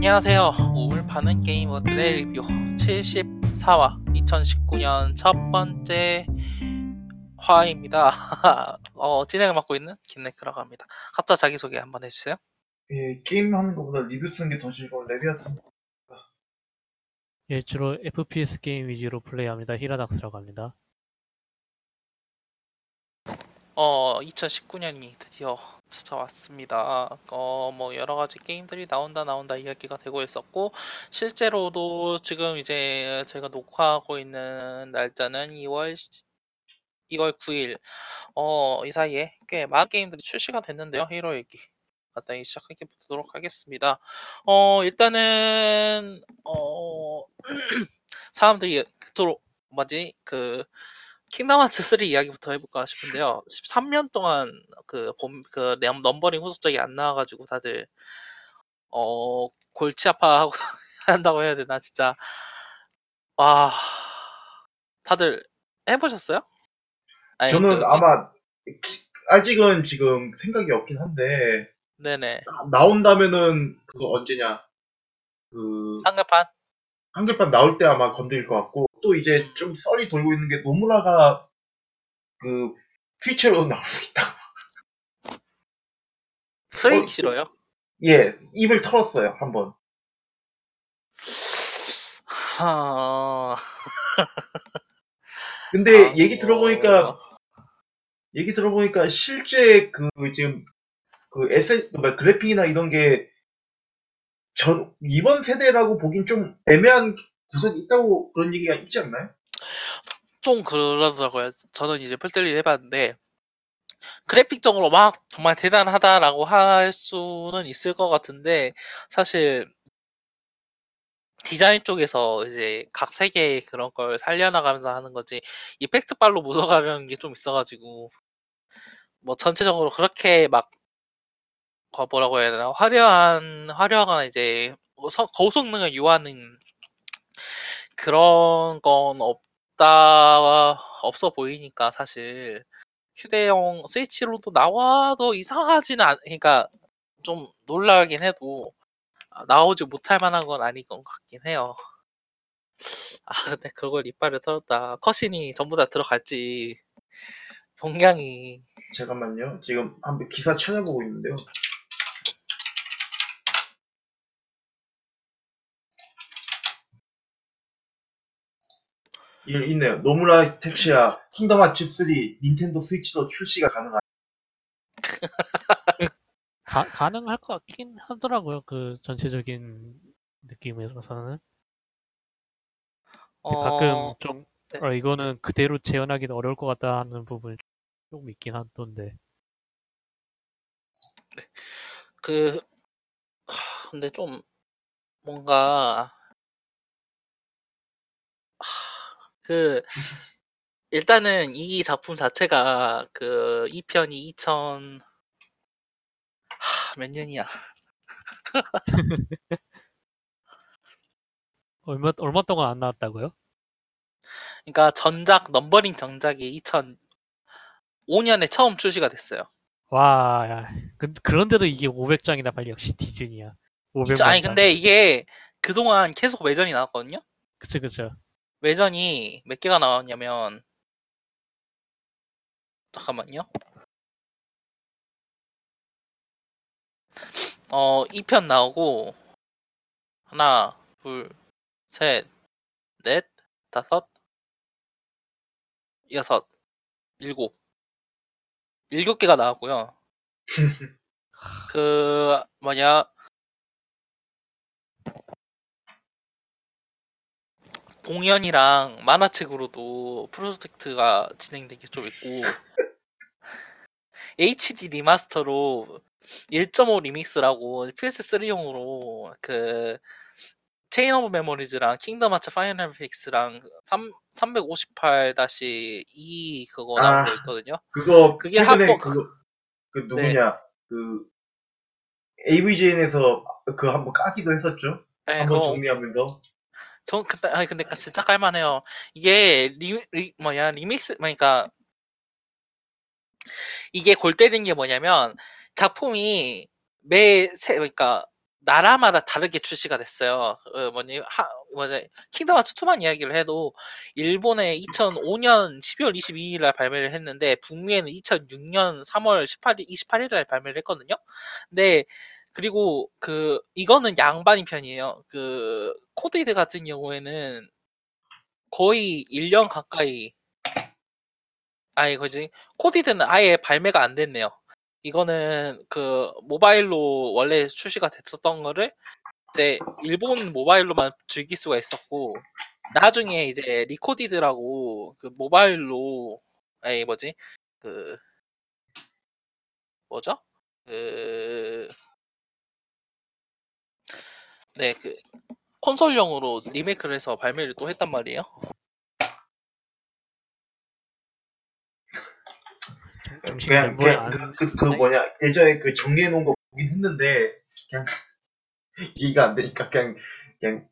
안녕하세요. 우물 파는 게이머들의 리뷰 74화 2019년 첫 번째 화입니다. 어, 진행을 맡고 있는 김네크라고 합니다. 각자 자기소개 한번 해주세요. 예, 게임 하는 것보다 리뷰 쓰는 게 더 즐거운 레비아탄. 예, 주로 FPS 게임 위주로 플레이합니다. 히라닥스라고 합니다. 어, 2019년이 드디어 찾아왔습니다. 어, 뭐 여러 가지 게임들이 나온다 나온다 이야기가 되고 있었고 실제로도 지금 이제 제가 녹화하고 있는 날짜는 2월 2월 9일. 어, 이 사이에 꽤 많은 게임들이 출시가 됐는데요. 히로 얘기 간단히 시작해 보도록 하겠습니다. 어, 일단은 어 사람들이 그토록 뭐지 그 Kingdom Hearts 3 이야기부터 해볼까 싶은데요. 13년 동안 그, 봄, 그 넘- numbering 후속작이 안 나와가지고 다들 어 골치 아파하고 한다고 해야 되나 진짜 와 다들 해보셨어요? 아니, 저는 그- 아마 키- 아직은 지금 생각이 없긴 한데 네네 나- 나온다면은 그거 언제냐 그 한글판 한글판 나올 때 아마 건드릴 것 같고 또 이제 좀 썰이 돌고 있는 게 노무라가 그 퓨처로 나올 수 있다. 스위치로요? 예, 입을 털었어요 한번. 하... 근데 아, 얘기 들어보니까 어, 얘기 들어보니까 실제 그 지금 그 에세 뭐 그래픽이나 이런 게 전 이번 세대라고 보긴 좀 애매한 구석이 있다고 그런 얘기가 있지 않나요? 좀 그러더라고요. 저는 이제 풀들리 해봤는데 그래픽적으로 막 정말 대단하다라고 할 수는 있을 것 같은데 사실 디자인 쪽에서 이제 각 세계의 그런 걸 살려나가면서 하는 거지 이펙트 발로 묻어가려는 게 좀 있어가지고 뭐 전체적으로 그렇게 막 거- 뭐라고 해야 되나 화려한 화려하거나 이제 뭐 서- 고성능을 유하는 그런 건 없다 없어 보이니까 사실 휴대용 스위치로도 나와도 이상하지는 않 그러니까 좀 놀라긴 해도 아, 나오지 못할 만한 건 아닌 것 같긴 해요. 아 근데 그걸 이빨을 털었다. 컷신이 전부 다 들어갈지 용량이 잠깐만요. 지금 한번 기사 찾아보고 있는데요. 이 있네요. 노무라 택시야 킹덤 하츠 3 닌텐도 스위치로 출시가 가능한. 가, 가능할 것 같긴 하더라고요. 그 전체적인 느낌에서는. 근데 가끔 어 좀, 네. 어, 이거는 그대로 재현하기는 어려울 것 같다 하는 부분이 조금 있긴 하던데. 그 하, 근데 좀 뭔가 하, 그 일단은 이 작품 자체가 그 2편이 2000 하, 몇 년이야? 얼마, 얼마 동안 안 나왔다고요? 그러니까 전작 넘버링 전작이 2005년에 처음 출시가 됐어요. 와, 야. 그, 그런데도 이게 500장이나 팔려. 역시 디즈니야. 500만 이천- 아니 장. 근데 이게 그동안 계속 외전이 나왔거든요. 그쵸, 그쵸. 외전이 몇 개가 나왔냐면 잠깐만요. 어, 2편 나오고 하나, 둘, 셋, 넷, 다섯, 여섯, 일곱. 일곱 개가 나왔고요. 그 뭐냐 공연이랑 만화책으로도 프로젝트가 진행된 게 좀 있고 HD 리마스터로 1.5 리믹스라고 PS3용으로 그 Chain of Memories랑 Kingdom Hearts Final Mix랑 358-2 그거 나온 거 아. 있거든요. 그거 그게 최근에 한번- 그거 그 누구냐 그 AVGN에서 그 한번 까기도 했었죠. 네, 한번 그거 정리하면서 전 그때 아니 근데 진짜 깔만해요. 이게 리, 리 뭐냐 리믹스 그러니까 이게 골 때리는 게 뭐냐면 작품이 매 세 그러니까 나라마다 다르게 출시가 됐어요. 어, 뭐니 하 뭐지 Kingdom Hearts 2만 이야기를 해도 일본에 2005년 12월 22일 날 발매를 했는데 북미에는 2006년 3월 18일 28일 날 발매를 했거든요. 근데 그리고 그 이거는 양반인 편이에요. 그 coded 같은 경우에는 거의 1년 가까이 아니 그지 코디드는 아예 발매가 안 됐네요. 이거는 그 모바일로 원래 출시가 됐었던 거를 이제 일본 모바일로만 즐길 수가 있었고 나중에 이제 리코디드라고 그 모바일로 아니 뭐지 그 뭐죠 그 네, 그 콘솔용으로 리메이크를 해서 발매를 또 했단 말이에요. 정신 그냥 안 그, 그, 그 뭐냐 예전에 그 정리해 놓은 거 보긴 했는데 그냥 이해가 안 되니까 그냥 그냥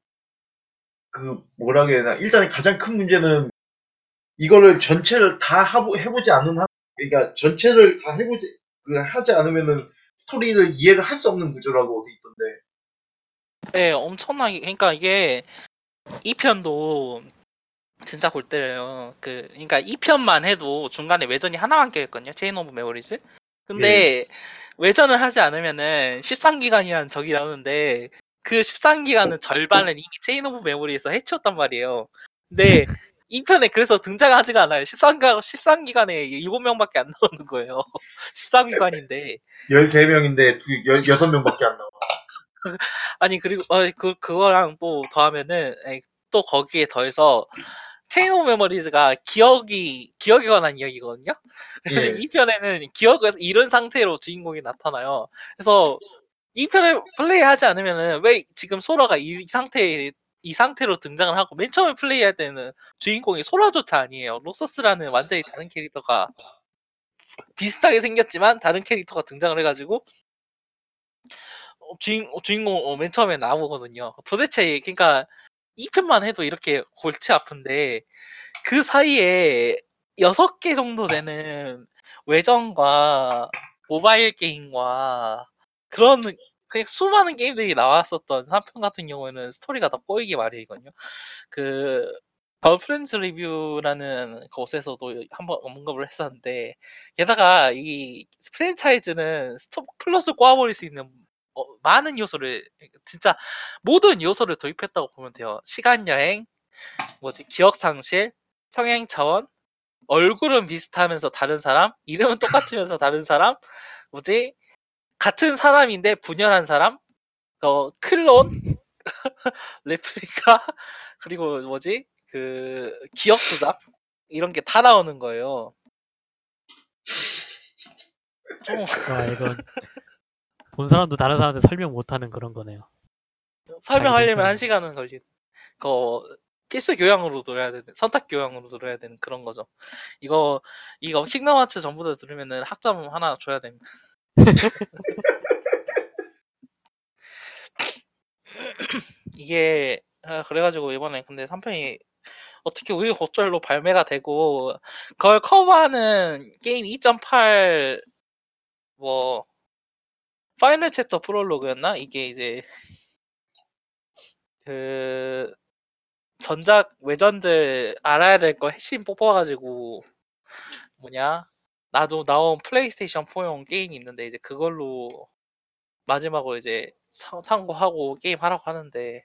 그 뭐라 해야 되나 일단 가장 큰 문제는 이거를 전체를 다 하고 해보지 않은 한 그러니까 전체를 다 해보지 그 하지 않으면은 스토리를 이해를 할 수 없는 구조라고 돼 있던데 네, 엄청나게 그러니까 이게 2편도 진짜 골 때려요. 그 그러니까 2편만 해도 중간에 외전이 하나만 껴있거든요. Chain of Memories. 근데 외전을 하지 않으면은 13기관이라는 적이 나오는데 그 13기관은 절반을 이미 Chain of Memory에서 해치웠단 말이에요. 근데 2편에 그래서 등장하지가 않아요. 13기관, 13기관에 7명밖에 안 나오는 거예요. 13기관인데. 13명인데 두, 16명밖에 안 나와 아니 그리고 어, 그 그거랑 또 더하면은 에이, 또 거기에 더해서 Chain of Memories가 기억이 기억에 관한 이야기거든요. 그래서 예. 이 편에는 기억을 잃은 상태로 주인공이 나타나요. 그래서 이 편을 플레이하지 않으면은 왜 지금 소라가 이 상태에 이 상태로 등장을 하고 맨 처음에 플레이할 때는 주인공이 소라조차 아니에요. 록서스라는 완전히 다른 캐릭터가 비슷하게 생겼지만 다른 캐릭터가 등장을 해가지고 어, 주인, 어, 주인공 어, 맨 처음에 나오거든요. 도대체 그러니까 2편만 해도 이렇게 골치 아픈데 그 사이에 6개 정도 되는 외전과 모바일 게임과 그런 그냥 수많은 게임들이 나왔었던 3편 같은 경우에는 스토리가 더 꼬이기 마련이거든요. 그 걸프렌즈 리뷰라는 곳에서도 한번 언급을 했었는데 게다가 이 프랜차이즈는 스톱 플러스 꼬아버릴 수 있는 어, 많은 요소를 진짜 모든 요소를 도입했다고 보면 돼요. 시간 여행, 뭐지 기억 상실, 평행 차원, 얼굴은 비슷하면서 다른 사람, 이름은 똑같으면서 다른 사람, 뭐지 같은 사람인데 분열한 사람, 어 클론, 레플리카, 그리고 뭐지 그 기억 조작 이런 게 다 나오는 거예요. 좀 와 이건 본 사람도 다른 사람한테 설명 못하는 그런 거네요. 설명하려면 자기들 한 시간은 걸리. 그 필수 교양으로 들어야 되는 선택 교양으로 들어야 되는 그런 거죠. 이거 이거 Kingdom Hearts 전부 다 들으면은 학점 하나 줘야 됩니다. 이게 아, 그래가지고 이번에 근데 3편이 어떻게 우여곡절로 발매가 되고 그걸 커버하는 게임 2.8 뭐 Final Chapter Prologue였나? 이게 이제 그 전작 외전들 알아야 될 거 핵심 뽑아가지고 뭐냐? 나도 나온 플레이스테이션 4용 게임이 있는데 이제 그걸로 마지막으로 이제 사- 참고하고 게임 하라고 하는데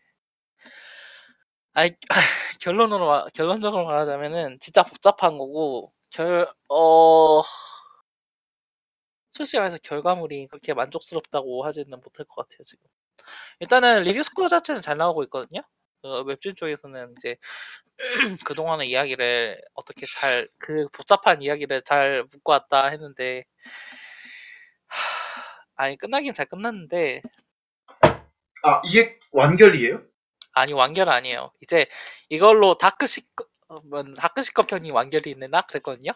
아이 결론으로 말- 결론적으로 말하자면은 진짜 복잡한 거고 결어 솔직히 말해서 결과물이 그렇게 만족스럽다고 하지는 못할 것 같아요 지금 일단은 리뷰 스코어 자체는 잘 나오고 있거든요 어, 웹진 쪽에서는 이제 그동안의 이야기를 어떻게 잘 그 복잡한 이야기를 잘 묶고 왔다 했는데 하, 아니 끝나긴 잘 끝났는데 아 이게 완결이에요? 아니 완결 아니에요. 이제 이걸로 다크시 어, 뭐, 다크시커 편이 완결이 있나 그랬거든요.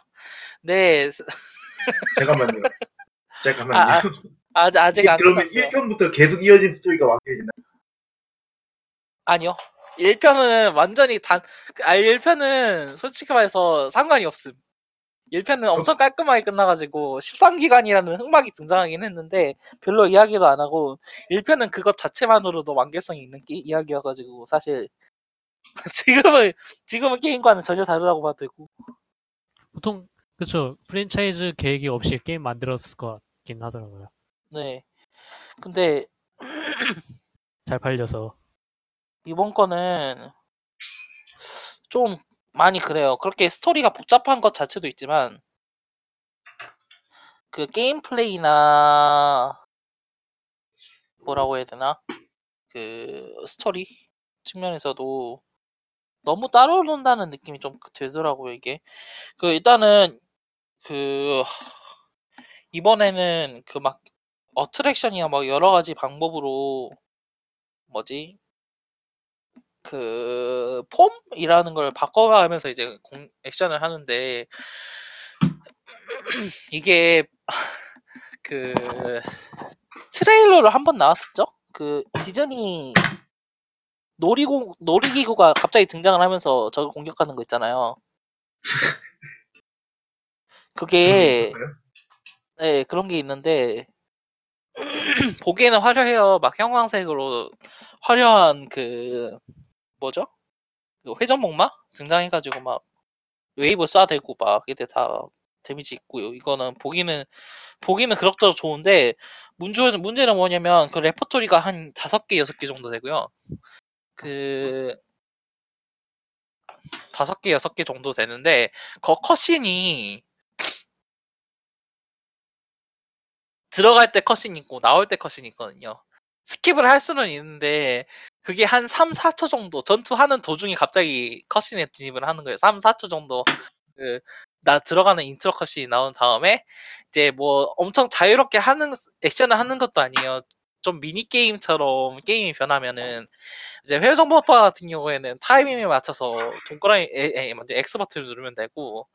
네 잠깐만요 잠깐만요 아, 아직 아직 이게 안 그러면 끝났어요. 1편부터 계속 이어진 스토리가 완결이 나 아니요. 1편은 완전히 단, 아, 1편은 솔직히 말해서 상관이 없음. 1편은 엄청 깔끔하게 끝나가지고 13기간이라는 흑막이 등장하긴 했는데 별로 이야기도 안 하고 1편은 그것 자체만으로도 완결성이 있는 게- 이야기여가지고 사실 지금은 지금은 게임과는 전혀 다르다고 봐도 되고 보통 그쵸 프랜차이즈 계획이 없이 게임 만들었을 것 같긴 하더라고요. 네 근데 잘 팔려서 이번 거는 좀 많이 그래요. 그렇게 스토리가 복잡한 것 자체도 있지만 그 게임 플레이나 뭐라고 해야 되나 그 스토리 측면에서도 너무 따로 논다는 느낌이 좀 들더라고요 이게 그 일단은 그 이번에는 그 막 어트랙션이나 막 여러 가지 방법으로 뭐지 그 폼이라는 걸 바꿔가면서 이제 공, 액션을 하는데 이게 그 트레일러로 한 번 나왔었죠? 그 디즈니 놀이공 놀이기구가 갑자기 등장을 하면서 저를 공격하는 거 있잖아요. 그게 네 그런 게 있는데 보기에는 화려해요. 막 형광색으로 화려한 그 뭐죠? 그 회전목마 등장해가지고 막 웨이브 쏴대고 막 이때 다 데미지 있고요. 이거는 보기는 보기는 그럭저럭 좋은데 문제는 문제는 뭐냐면 그 레퍼토리가 한 다섯 개 여섯 개 정도 되고요. 그 다섯 개 여섯 개 정도 되는데 그 cutscene이 들어갈 때 cutscene 있고 나올 때 컷신 있거든요. skip을 할 수는 있는데 그게 한 3, 4초 정도 전투하는 도중에 갑자기 cutscene에 진입을 하는 거예요. 3, 4초 정도 그 나 들어가는 인트로 컷이 나온 다음에 이제 뭐 엄청 자유롭게 하는 액션을 하는 것도 아니에요. 좀 미니 게임처럼 게임이 변하면은 이제 회전 버퍼 같은 경우에는 타이밍에 맞춰서 동그라미 에, 에, 먼저 X 버튼을 누르면 되고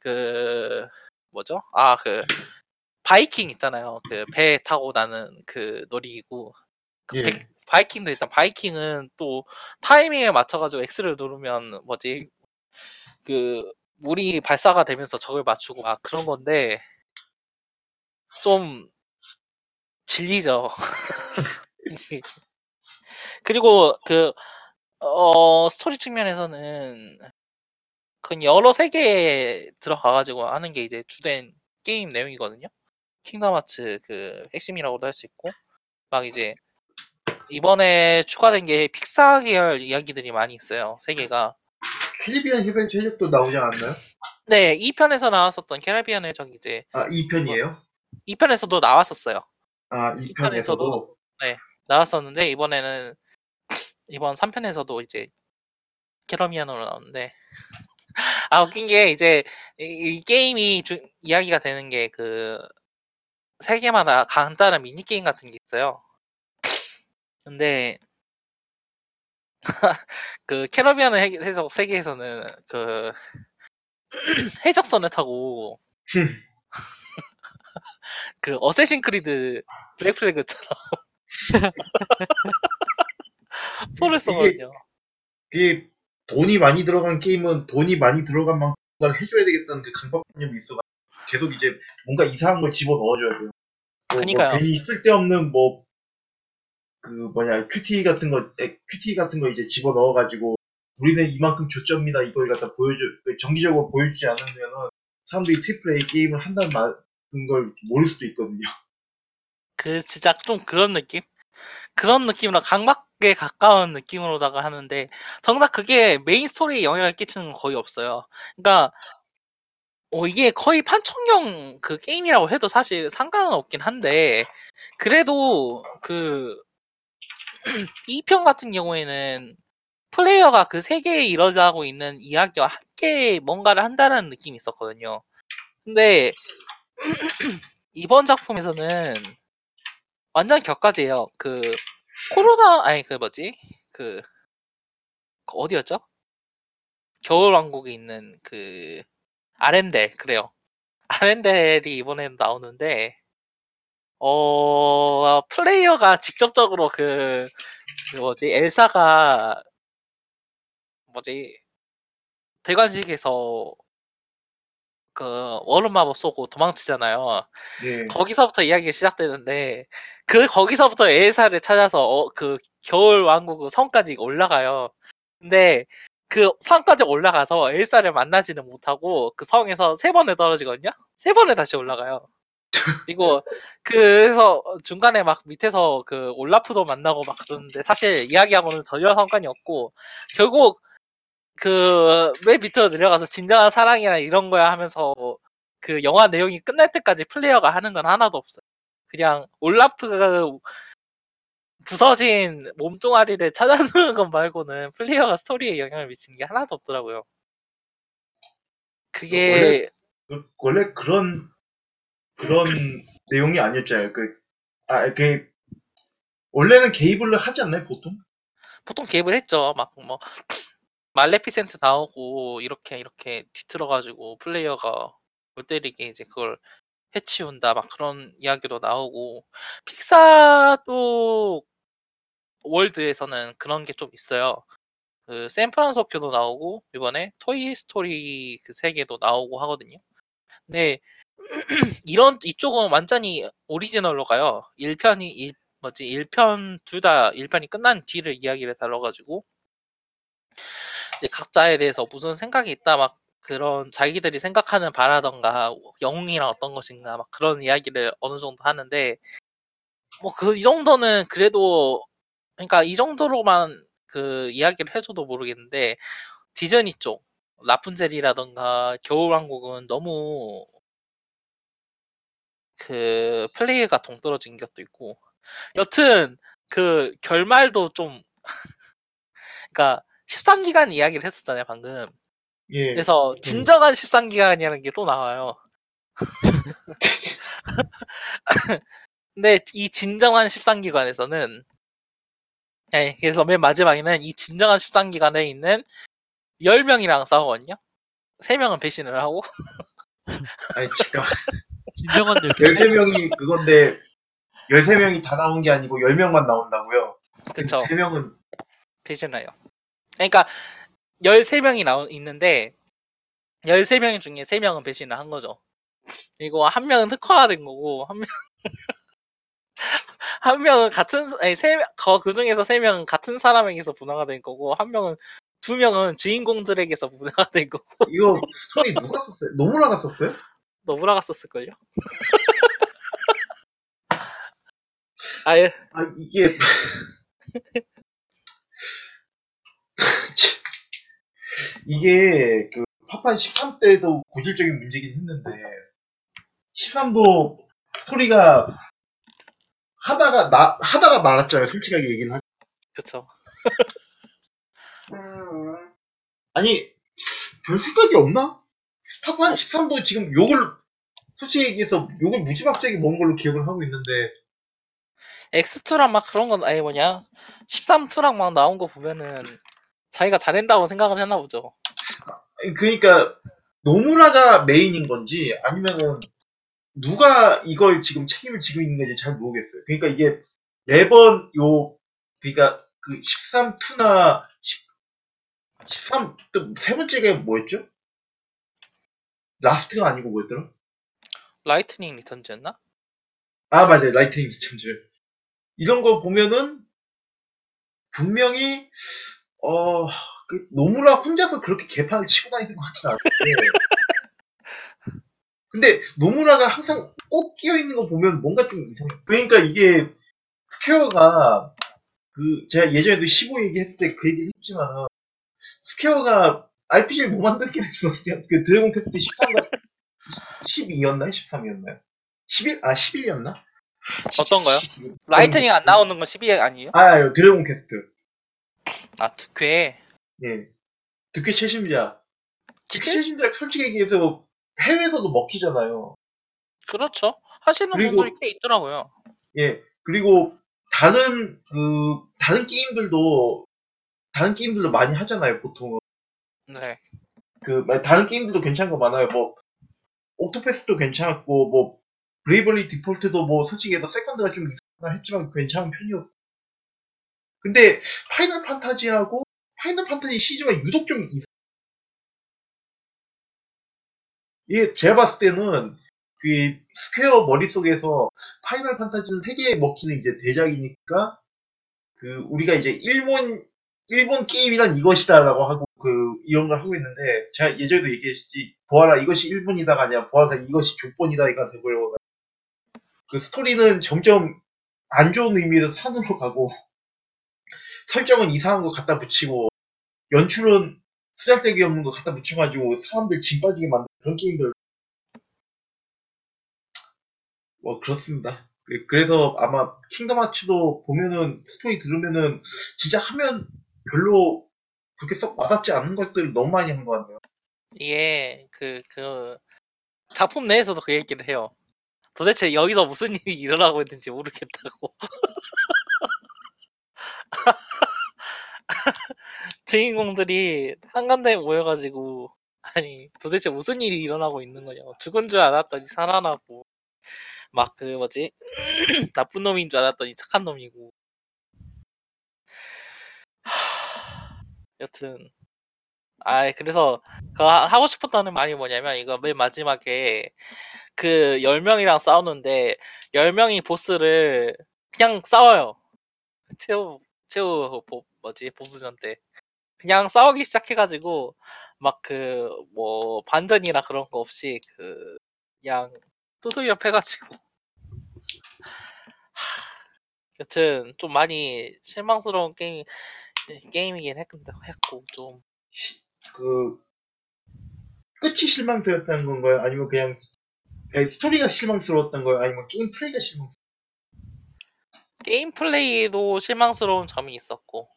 그 뭐죠? 아 그 바이킹 있잖아요. 그 배 타고 나는 그 놀이기구. 그 예. 백- 바이킹도 일단 바이킹은 또 타이밍에 맞춰가지고 X를 누르면 뭐지 그 물이 발사가 되면서 적을 맞추고 막 그런 건데 좀 질리죠. 그리고 그 어, 스토리 측면에서는 그 여러 세계에 들어가가지고 하는 게 이제 주된 게임 내용이거든요. 킹덤 하츠 그 핵심이라고도 할 수 있고 막 이제 이번에 추가된 게 픽사 계열 이야기들이 많이 있어요. 세계가. 캐리비안 해적도 나오지 않았나요? 네, 2편에서 나왔었던 캐리비안 해적 이제 아, 2편이에요? 2편에서도 나왔었어요. 아, 2편에서도? 나왔었는데 이번에는 이번 3편에서도 이제 캐러비안으로 나오는데 아 웃긴 게 이제 이, 이 게임이 주- 이야기가 되는 게 그 세계마다 간단한 미니 게임 같은 게 있어요. 근데 그 캐러비안 해- 해적 세계에서는 그 해적선을 타고 그 어쌔신 크리드 블랙 플래그처럼 포를 쏘거든요. 그게 돈이 많이 들어간 게임은 돈이 많이 들어간 만큼 해줘야 되겠다는 그 강박관념이 있어가지고 계속 이제 뭔가 이상한 걸 집어 넣어줘야 돼요. 뭐, 그니까요. 뭐 괜히 쓸데없는 뭐, 그 뭐냐, QT 같은 거, 에, QT 같은 거 이제 집어 넣어가지고 우리는 이만큼 조점이다 이걸 갖다 보여줘, 그 정기적으로 보여주지 않으면은 사람들이 triple A 게임을 한다는 말, 걸 모를 수도 있거든요. 그 진짜 좀 그런 느낌? 그런 느낌으로 강박에 가까운 느낌으로다가 하는데 정작 그게 메인 스토리에 영향을 끼치는 건 거의 없어요. 그러니까 어, 이게 거의 판촉형 그 게임이라고 해도 사실 상관은 없긴 한데 그래도 그 2편 같은 경우에는 플레이어가 그 세계에 일어나고 있는 이야기와 함께 뭔가를 한다는 느낌이 있었거든요. 근데 이번 작품에서는 완전 격가지예요. 그 코로나 아니 그 뭐지 그, 그 어디였죠? 겨울왕국에 있는 그 아렌델 그래요. 아렌델이 이번에 나오는데 어 플레이어가 직접적으로 그, 그 뭐지 엘사가 뭐지 대관식에서 그 얼음 마법 쏘고 도망치잖아요. 예. 거기서부터 이야기가 시작되는데 그 거기서부터 엘사를 찾아서 어, 그 겨울 왕국 성까지 올라가요. 근데 그 성까지 올라가서 엘사를 만나지는 못하고 그 성에서 세 번에 떨어지거든요. 세 번에 다시 올라가요. 그리고 그래서 중간에 막 밑에서 그 올라프도 만나고 막 그러는데 사실 이야기하고는 전혀 상관이 없고 결국 그 맨 밑으로 내려가서 진정한 사랑이나 이런 거야 하면서 그 영화 내용이 끝날 때까지 플레이어가 하는 건 하나도 없어요. 그냥 올라프가 부서진 몸뚱아리를 찾아내는 것 말고는 플레이어가 스토리에 영향을 미치는 게 하나도 없더라고요. 그게 그- 원래 그런 그런 내용이 아니었잖아요. 그, 아, 그, 원래는 게이블을 하지 않나요, 보통? 보통 개입을 했죠. 막 뭐 말레피센트 나오고 이렇게 이렇게 뒤틀어 가지고 플레이어가 골 때리게 이제 그걸 해치운다 막 그런 이야기도 나오고 픽사도 월드에서는 그런 게 좀 있어요. 그 샌프란시스코도 나오고 이번에 토이 스토리 그 세계도 나오고 하거든요. 근데 이런 이쪽은 완전히 오리지널로 가요. 1편이 1 뭐지 1편 둘 다 1편이 끝난 뒤를 이야기를 다뤄 가지고 이제 각자에 대해서 무슨 생각이 있다 막 그런 자기들이 생각하는 바라던가 영웅이란 어떤 것인가 막 그런 이야기를 어느 정도 하는데 뭐 그 이 정도는 그래도 그러니까 이 정도로만 그 이야기를 해줘도 모르겠는데 디즈니 쪽 라푼젤이라던가 겨울왕국은 너무 그 플레이가 동떨어진 것도 있고 여튼 그 결말도 좀 그러니까 13기간 이야기를 했었잖아요 방금 예. 그래서 진정한 13기간이라는 게 또 나와요. 근데 이 진정한 13기관에서는 네, 그래서 맨 마지막에는 이 진정한 13기관에 있는 10명이랑 싸우거든요. 3명은 배신을 하고. 아니, 잠깐. 진정한 늙 13명이 그건데, 13명이 다 나온 게 아니고 10명만 나온다고요? 그쵸. 3명은, 배신을 해요. 그러니까 13명이 나오 있는데 13명 중에 3명은 배신을 한 거죠 그리고 한 명은 흑화가 된 거고 한 명, 한 명은 같은 아니 세명그 중에서 세 명은 같은 사람에게서 분화가 된 거고 한 명은 두 명은 주인공들에게서 분화가 된 거고 이거 스토리 누가 썼어요? 노무라가 썼어요? 너무나가 썼을걸요? 아예 아, 이게. 이게, 그, 파판 13 때도 고질적인 문제긴 했는데, 13도 스토리가 하다가, 나, 하다가 말았잖아요. 솔직하게 얘기를 하죠. 그쵸 아니, 별 생각이 없나? 파판 13도 지금 욕을, 솔직히 얘기해서 욕을 무지막지하게 먹은 걸로 기억을 하고 있는데, X2랑 막 그런 건 아니 뭐냐 13 two랑 막 나온 거 보면은 자기가 잘한다고 생각을 했나 보죠 그러니까, 노무라가 메인인 건지, 아니면은, 누가 이걸 지금 책임을 지고 있는 건지 잘 모르겠어요. 그러니까 이게, 매번 요, 그러니까, 그 13 two나, 13, 또 세 번째가 뭐였죠? 라스트가 아니고 뭐였더라? 라이트닝 리턴즈였나? 아, 맞아요. 라이트닝 리턴즈. 이런 거 보면은, 분명히, 어, 그 노무라 혼자서 그렇게 개판을 치고 다니는 것 같진 않은데. 근데, 노무라가 항상 꼭 끼어 있는 거 보면 뭔가 좀 이상해. 그러니까 이게, 스퀘어가, 그, 제가 예전에도 15 얘기했을 때 그 얘기를 했지만은, 스퀘어가 RPG를 못 만든 게 아니거든요. 그 드래곤 퀘스트 13가, 12였나요? 13이었나요? 11? 아, 11이었나? 어떤 거요? 라이트닝 안 나오는 건 12 아니에요? 아. 드래곤 퀘스트. 아 드퀘 예. 드퀘 최신작. 드퀘? 최신작 솔직히 얘기해서 해외에서도 먹히잖아요. 그렇죠 하시는 그리고- 분들이 꽤 있더라고요 예. 그리고 다른 그 다른 게임들도 다른 게임들도 많이 하잖아요. 보통은 네그 마- 다른 게임들도 괜찮은 거 많아요. 뭐 옥토패스도 괜찮았고 뭐 브레이블리 디폴트도 뭐 솔직히 해서 세컨드가 좀 이상하다 했지만 괜찮은 편이었고 근데 파이널 판타지하고 파이널 판타지 시리즈가 유독 좀 이상 이게 제가 봤을 때는 그 스퀘어 머릿속에서 파이널 판타지는 세계에 먹히는 이제 대작이니까 그 우리가 이제 일본 일본 게임이란 이것이다라고 하고 그 이런 걸 하고 있는데 제가 예전에도 얘기했지 보아라 이것이 일본이다가 아니라 보아라 이것이 족본이다 이가 돼버려 그 스토리는 점점 안 좋은 의미에서 산으로 가고 설정은 이상한 거 갖다 붙이고 연출은 쓰잘데기 없는 거 갖다 붙여가지고 사람들 진 빠지게 만드는 그런 게임들 뭐 그렇습니다. 그- 그래서 아마 킹덤 하츠도 보면은 스토리 들으면은 진짜 하면 별로 그렇게 썩 와닿지 않는 것들을 너무 많이 한 것 같네요. 이게 그, 그, 작품 내에서도 그 얘기를 해요. 도대체 여기서 무슨 일이 일어나고 있는지 모르겠다고. 주인공들이 한간대에 모여가지고, 아니, 도대체 무슨 일이 일어나고 있는 거냐고. 죽은 줄 알았더니 살아나고, 막 그, 뭐지, 나쁜 놈인 줄 알았더니 착한 놈이고. 하, 여튼, 아, 그래서, 그, 하- 하고 싶었다는 말이 뭐냐면, 이거 맨 마지막에, 그, 10명이랑 싸우는데, 10명이 보스를 그냥 싸워요. 최후, 최후, 보, 뭐지, 보스전 때. 그냥 싸우기 시작해가지고, 막 그, 뭐, 반전이나 그런 거 없이, 그, 그냥, 두들겨 패가지고. 하, 여튼, 좀 많이 실망스러운 게임, 게임이긴 했, 했고, 좀. 시- 그 끝이 실망스러웠다는 건가요? 아니면 그냥, 스토리가 실망스러웠던 거예요? 아니면 게임 플레이가 실망스러웠던 게임 플레이도 실망스러운 점이 있었고,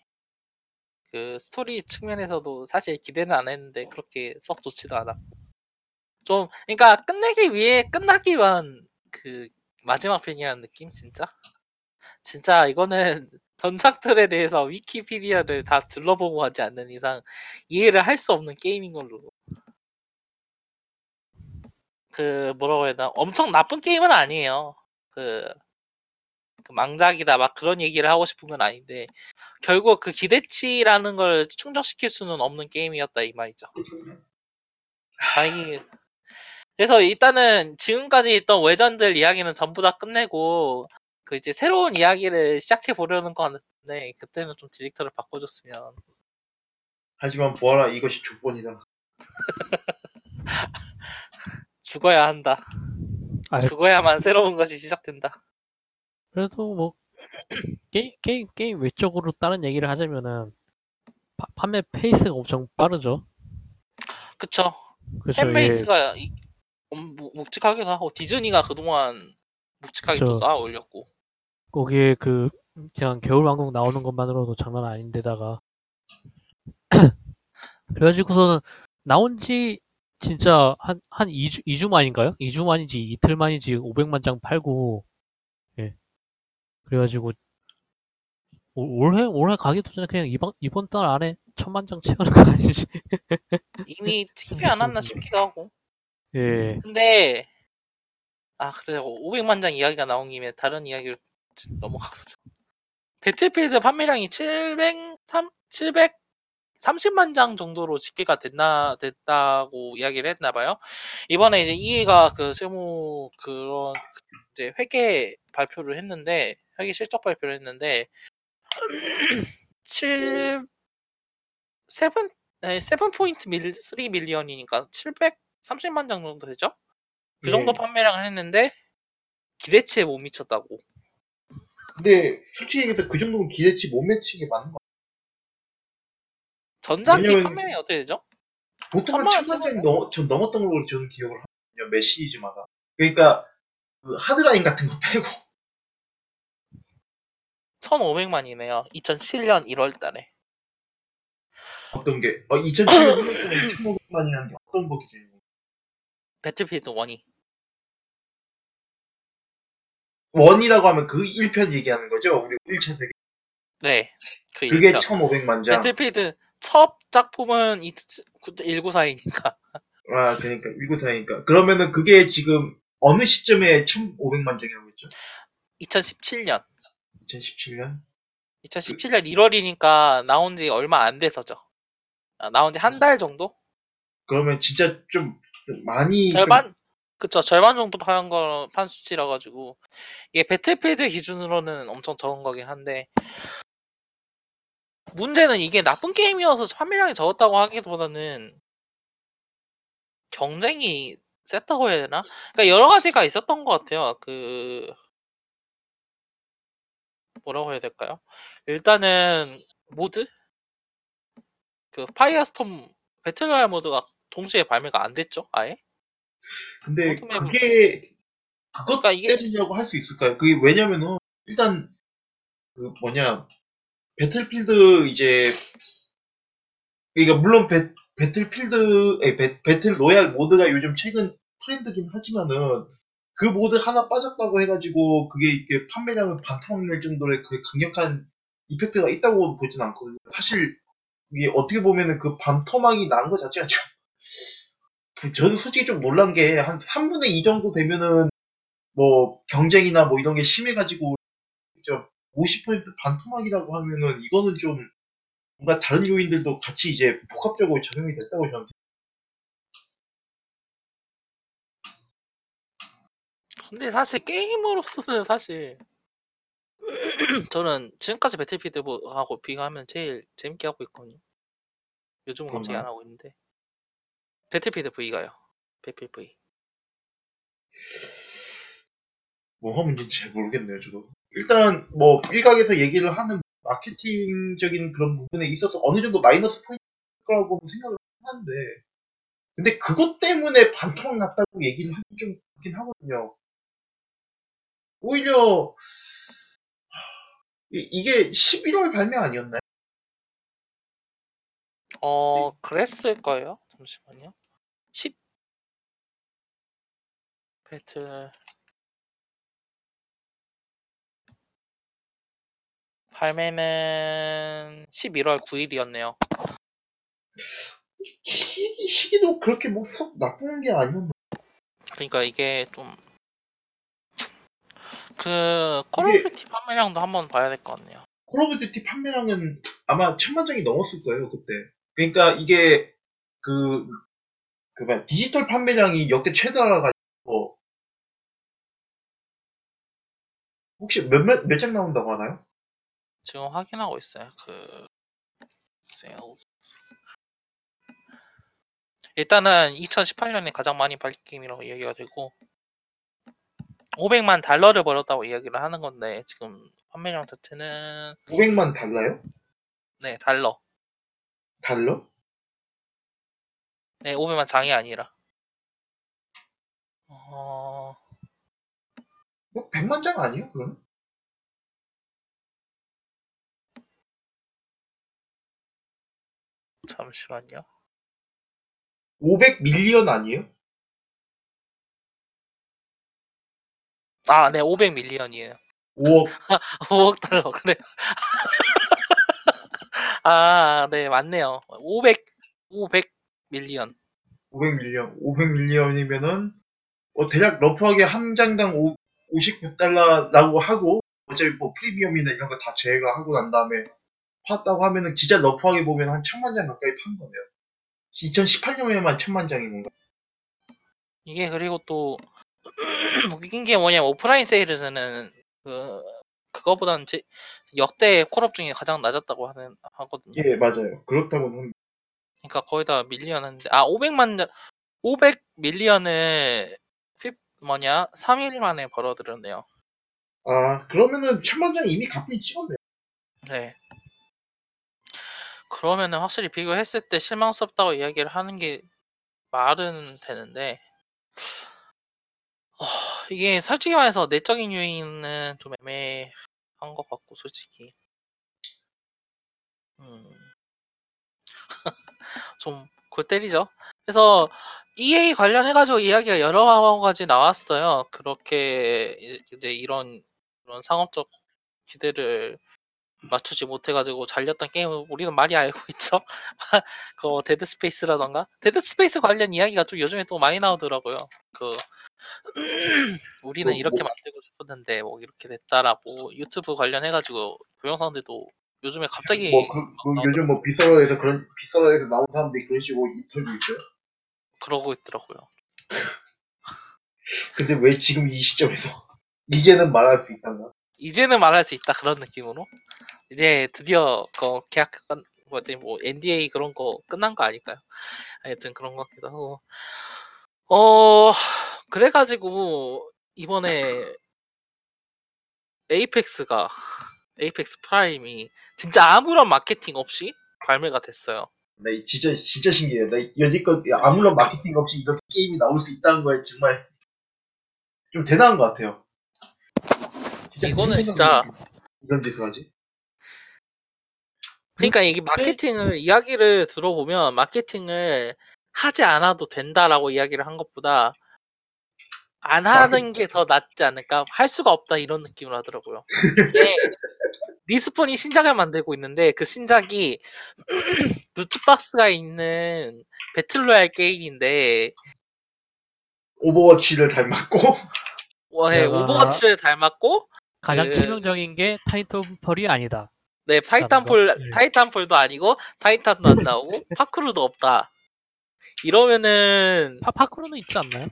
그 스토리 측면에서도 사실 기대는 안 했는데 그렇게 썩 좋지도 않았고. 좀, 그러니까 끝내기 위해 끝나기 위한 그 마지막 편이라는 느낌, 진짜? 진짜 이거는 전작들에 대해서 위키피디아를 다 둘러보고 하지 않는 이상 이해를 할 수 없는 게임인 걸로. 그 뭐라고 해야 되나 엄청 나쁜 게임은 아니에요. 그 그 망작이다 막 그런 얘기를 하고 싶은 건 아닌데 결국 그 기대치라는 걸 충족시킬 수는 없는 게임이었다 이 말이죠. 자기 그래서 일단은 지금까지 있던 외전들 이야기는 전부 다 끝내고 그 이제 새로운 이야기를 시작해 보려는 거 같은데 그때는 좀 디렉터를 바꿔줬으면 하지만 보아라 이것이 족본이다. 죽어야 한다. 아, 죽어야만 새로운 것이 시작된다. 그래도 뭐 게임 게임 게임 외적으로 다른 얘기를 하자면은 파- 판매 페이스가 엄청 빠르죠. 그쵸? 그렇죠. 예. fanbase가 이- 음, 묵- 묵직하기도 하고 디즈니가 그동안 묵직하게 또 그쵸. 쌓아 올렸고 거기에 그 그냥 겨울왕국 나오는 것만으로도 장난 아닌데다가 그래가지고서는 나온 지 진짜 한, 한 2주, 2주 만인가요? 2주 만인지 이틀 만인지 500만 장 팔고, 예. 그래가지고, 올- 올해, 올해 가기도 전에 그냥 이번, 이번 달 안에 천만 장 채우는 거 아니지? 이미 찍지 않았나 싶기도 하고 예. 근데 아 그래 500만 장 이야기가 나온 김에 다른 이야기로 넘어가보죠 배틀필드 판매량이 700, 730만 장 정도로 집계가 됐나 됐다고 이야기를 했나 봐요 이번에 이제 EA가 그 세무 그런 이제 회계 발표를 했는데 회계 실적 발표를 했는데 7 세븐 네, 7.3 밀리언이니까 730만 장 정도 되죠? 그 정도 예. 판매량을 했는데 기대치에 못 미쳤다고. 근데 솔직히 얘기해서 그 정도면 기대치 못 미치게 맞는 거 전작이 왜냐면- 판매량이 어떻게 되죠? 보통 한 천만 장이? 넘, 전 넘었던 걸로 저는 기억을 하거든요. 매 시리즈마다. 그러니까 그 하드라인 같은 거 빼고 1,500만이네요. 2007년 1월 달에. 어떤 게 어, 2007년 1월달에 1,500만이라는 게 어떤 거 기준이고 배틀필드 1이. 원이라고 하면 그 1편 얘기하는 거죠? 우리 1차 세계 네. 그 그게 1편. 1,500만 장. 배틀필드 첫 작품은 1949이니까. 아, 그러니까 19사니까. 그러면은 그게 지금 어느 시점에 1,500만 장이라고 했죠? 2017년. 2017년? 2017년 1월이니까 나온 지 얼마 안 돼서죠. 아, 나온 지 한 달 정도? 그러면 진짜 좀좀 많이 절반 그쵸 절반 정도 판거판 수치라 가지고 이게 배틀필드 기준으로는 엄청 적은 거긴 한데 문제는 이게 나쁜 게임이어서 판매량이 적었다고 하기보다는 경쟁이 셌다고 해야 되나? 그러니까 여러 가지가 있었던 것 같아요. 그 뭐라고 해야 될까요? 일단은 모드 그 파이어스톰 battle royale 모드가 동시에 발매가 안 됐죠, 아예? 근데 그게 그것 그러니까 이게- 때문이라고 할 수 있을까요? 그게 왜냐면은 일단 그 뭐냐 배틀필드 이제 그러니까 물론 배, 배틀필드 에, 배, battle royale 모드가 요즘 최근 트렌드긴 하지만은 그 모드 하나 빠졌다고 해가지고 그게 이렇게 판매량을 반토막 낼 정도의 그 강력한 이펙트가 있다고 보진 않거든요. 사실 이게 어떻게 보면은 그 반토막이 난것 자체가 좀 저는 솔직히 좀 놀란 게 한 3분의 2 정도 되면은 뭐 경쟁이나 뭐 이런 게 심해가지고 좀50% 반토막이라고 하면은 이거는 좀 뭔가 다른 요인들도 같이 이제 복합적으로 적용이 됐다고 저는 생각해요. 근데 사실 게임으로서는 사실 저는 지금까지 배틀필드하고 비교하면 제일 재밌게 하고 있거든요. 요즘은 갑자기 안? 하고 있는데 배틀필드 V가요. 배필 V. 뭐가 문제인지 잘 모르겠네요, 저도. 일단 뭐 일각에서 얘기를 하는 마케팅적인 그런 부분에 있어서 어느 정도 마이너스 포인트일 거라고 생각을 하는데 근데 그것 때문에 반토막 났다고 얘기를 하긴 하거든요. 오히려 이- 이게 11월 발매 아니었나요? 어 그랬을 거예요. 잠시만요. 10 배틀 발매는 11월 9일이었네요. 시기, 시기도 그렇게 뭐 썩 나쁜 게 아니었나? 그러니까 이게 좀 그 Call of Duty 판매량도 한번 봐야 될 것 같네요. Call of Duty 판매량은 아마 천만 장이 넘었을 거예요, 그때. 그러니까 이게 그, 그 뭐야, 디지털 판매량이 역대 최다라 가지고 혹시 몇몇 몇장 나온다고 하나요? 지금 확인하고 있어요. 그 세일즈 일단은 2018년에 가장 많이 팔린 게임이라고 이야기가 되고 500만 달러를 벌었다고 이야기를 하는 건데 지금 판매량 자체는 500만 달러요? 네 달러 달러? 네 500만 장이 아니라 어... 뭐 100만 장 아니에요, 그러면? 잠시만요 500 million 아니에요? 아 네 500 million이에요. 5억? 5억 달러 그래 아네 맞네요. 500 500 million. 500 million. 500 million이면은 어, 대략 rough하게 한 장당 5, 59달러라고 하고 어차피 뭐 프리미엄이나 이런 거 다 제외가 하고 난 다음에 팔았다고 하면은 진짜 러프하게 보면 한 천만 장 가까이 판 거네요. 2018년에만 천만 장인 건가? 이게 그리고 또 웃긴 게 뭐냐면 오프라인 세일에서는 그 그거보다는 제, 역대 콜업 중에 가장 낮았다고 하는 하거든요. 예, 맞아요. 그렇다고는 합니다. 그러니까 거의 다 밀리언 하는데 아 500만 500 밀리언을 피- 뭐냐 3일 만에 벌어들였네요. 아, 그러면은 천만 장 이미 갚이 찍었네요. 네. 그러면은 확실히 비교했을 때 실망스럽다고 이야기를 하는 게 말은 되는데 어, 이게 솔직히 말해서 내적인 요인은 좀 애매한 것 같고 솔직히 음. 좀 골 때리죠. 그래서 EA 관련해가지고 이야기가 여러 가지 나왔어요. 그렇게 이제 이런 이런 상업적 기대를 맞추지 못해가지고 잘렸던 게임을 우리는 많이 알고 있죠. 그 Dead Space라던가 Dead Space 관련 이야기가 좀 요즘에 또 많이 나오더라고요. 그 우리는 뭐, 이렇게 뭐. 만들고 싶었는데 뭐 이렇게 됐다라고 유튜브 관련해가지고 동영상들도 요즘에 갑자기 뭐, 그, 그. 요즘 뭐 Visceral에서 그런, Visceral에서 나온 사람들이 그런 식으로 인터뷰 있어요. 그러고 있더라고요. 근데 왜 지금 이 시점에서 이제는 말할 수 있단가? 이제는 말할 수 있다 그런 느낌으로 이제 드디어 그 계약 끝- 뭐지 뭐 NDA 그런 거 끝난 거 아닐까요? 하여튼 그런 것 같기도 하고 어 그래가지고 이번에 Apex가 Apex Prime이 진짜 아무런 마케팅 없이 발매가 됐어요. 나 이- 진짜 진짜 신기해. 나 여지껏 아무런 마케팅 없이 이렇게 게임이 나올 수 있다는 거에 정말 좀 대단한 것 같아요. 이거는 진짜- 이런 짓을 하지? 그러니까 이게 마케팅을 이야기를 들어보면 마케팅을 하지 않아도 된다라고 이야기를 한 것보다 안 하는 게 더 낫지 않을까 할 수가 없다 이런 느낌을 하더라고요. 이게 Respawn이 신작을 만들고 있는데 그 신작이 loot box가 있는 battle royale 게임인데 Overwatch를 닮았고 와, 예, 내가- Overwatch를 닮았고 가장 그- 치명적인 게 Titanfall이 아니다. 네 Titanfall 네. Titanfall도 아니고 Titan도 안 나오고 parkour도 없다. 이러면은 파, parkour는 있지 않나요?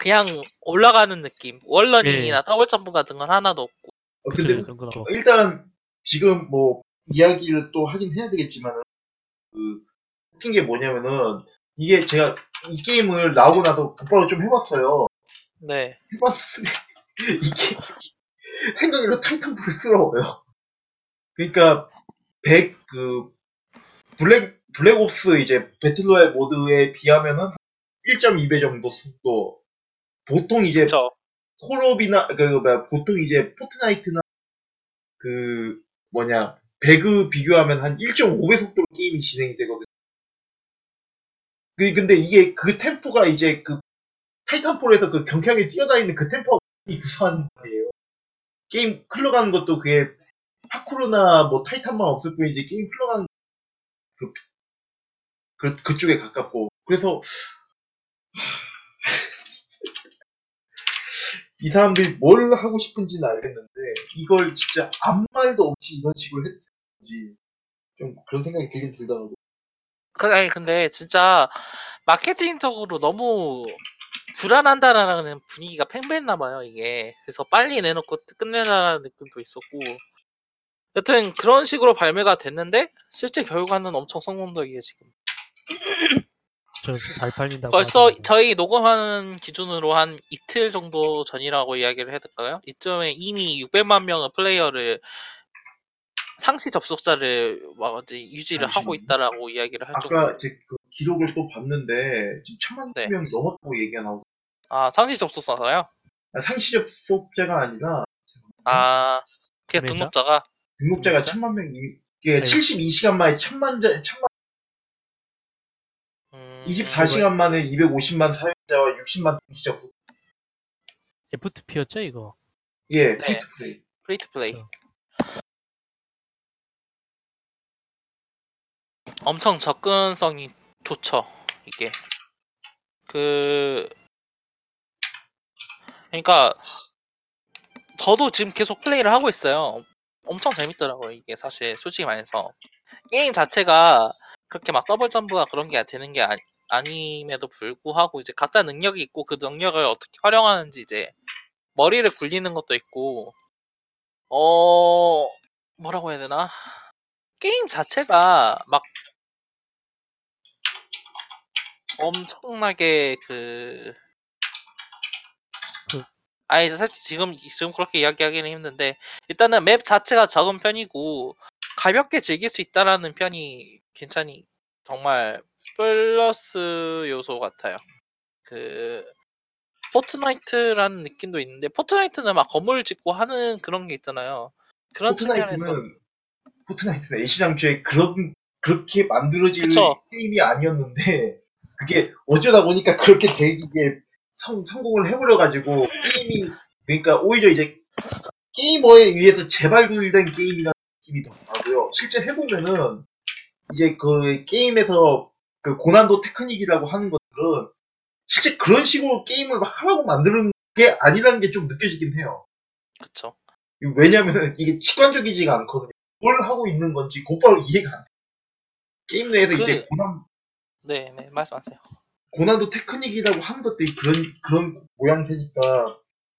그냥 올라가는 느낌. wall running이나 예. double jump 같은 건 하나도 없고. 어, 그쵸, 근데 그런 건 없고. 일단 지금 뭐 이야기를 또 하긴 해야 되겠지만은 그 웃긴 게 뭐냐면은 이게 제가 이 게임을 나오고 나서 곧바로 좀 해봤어요. 네. 해봤는데 이게 생각 외로 Titanfall스러워요. 그러니까 100그 Black Black Ops 이제 battle royale 모드에 비하면은 1.2배 정도 속도. 보통 이제 저 콜옵이나 그 뭐야 보통 이제 Fortnite나 그 뭐냐 배그 비교하면 한 1.5배 속도로 게임이 진행이 되거든요. 그 근데 이게 그 템포가 이제 그 Titanfall에서 그 경쾌하게 뛰어다니는 그 템포가 유사하단 말이에요. 게임 흘러가는 것도 그게 parkour나 뭐 Titan만 없을 뿐이지 게임 흘러가는 그, 그 그쪽에 가깝고 그래서 이 사람들이 뭘 하고 싶은지는 알겠는데 이걸 진짜 아무 말도 없이 이런 식으로 했는지 좀 그런 생각이 들긴 들더라고. 그, 아니 근데 진짜 마케팅적으로 너무 불안한다라는 분위기가 팽배했나 봐요 이게. 그래서 빨리 내놓고 끝내라는 느낌도 있었고. 여튼 그런 식으로 발매가 됐는데 실제 결과는 엄청 성공적이에요 지금. 저잘 팔린다고. 벌써 하더라고요. 저희 녹음하는 기준으로 한 이틀 정도 전이라고 이야기를 해야 될까요? 이쯤에 이미 600만 명의 플레이어를 상시 접속자를 막 이제 유지를 하고 잠시만요. 있다라고 이야기를 할 정도로 아까 제 그 기록을 또 봤는데 지금 천만 네. 명이 넘었다고 얘기가 나오고 아 상시 접속자가요? 아, 상시 접속자가 아니라 아 그냥 구매자? 등록자가 등록자가 등록자? 천만 명 이미 이게 네. 72시간 만에 천만 자- 천만 음, 24시간 만에 250만 사용자와 60만 동시 접속. FTP였죠 이거. 예, 네. free to play. free to play 그렇죠. 엄청 접근성이 좋죠 이게. 그 그러니까 저도 지금 계속 플레이를 하고 있어요. 엄청 재밌더라고요 이게 사실 솔직히 말해서. 게임 자체가 그렇게 막 더블 점프가 그런 게 되는 게 아니, 아님에도 불구하고 이제 각자 능력이 있고 그 능력을 어떻게 활용하는지 이제 머리를 굴리는 것도 있고 어 뭐라고 해야 되나 게임 자체가 막 엄청나게 그 그- 아니 사실 지금 지금 그렇게 이야기하기는 힘든데 일단은 맵 자체가 적은 편이고 가볍게 즐길 수 있다라는 편이 괜찮이 정말 플러스 요소 같아요. 그 Fortnite라는 느낌도 있는데 Fortnite는 막 건물 짓고 하는 그런 게 있잖아요. 그런 측면에서 Fortnite는 Fortnite는 애시당초에 그런 그렇게 만들어질 그쵸. 게임이 아니었는데 그게 어쩌다 보니까 그렇게 되게 성, 성공을 해버려가지고 게임이 그러니까 오히려 이제 게이머에 의해서 재발굴된 게임이라는 느낌이 더 나고요. 실제 해보면은 이제 그 게임에서 그 고난도 테크닉이라고 하는 것들은 실제 그런 식으로 게임을 막 하라고 만드는 게 아니라는 게 좀 느껴지긴 해요. 그쵸. 왜냐면은 이게 직관적이지가 않거든요. 뭘 하고 있는 건지 곧바로 이해가 안 돼. 게임 내에서 그- 이제 고난, 네, 네 말씀하세요. 고난도 테크닉이라고 하는 것들이 그런 그런 모양새니까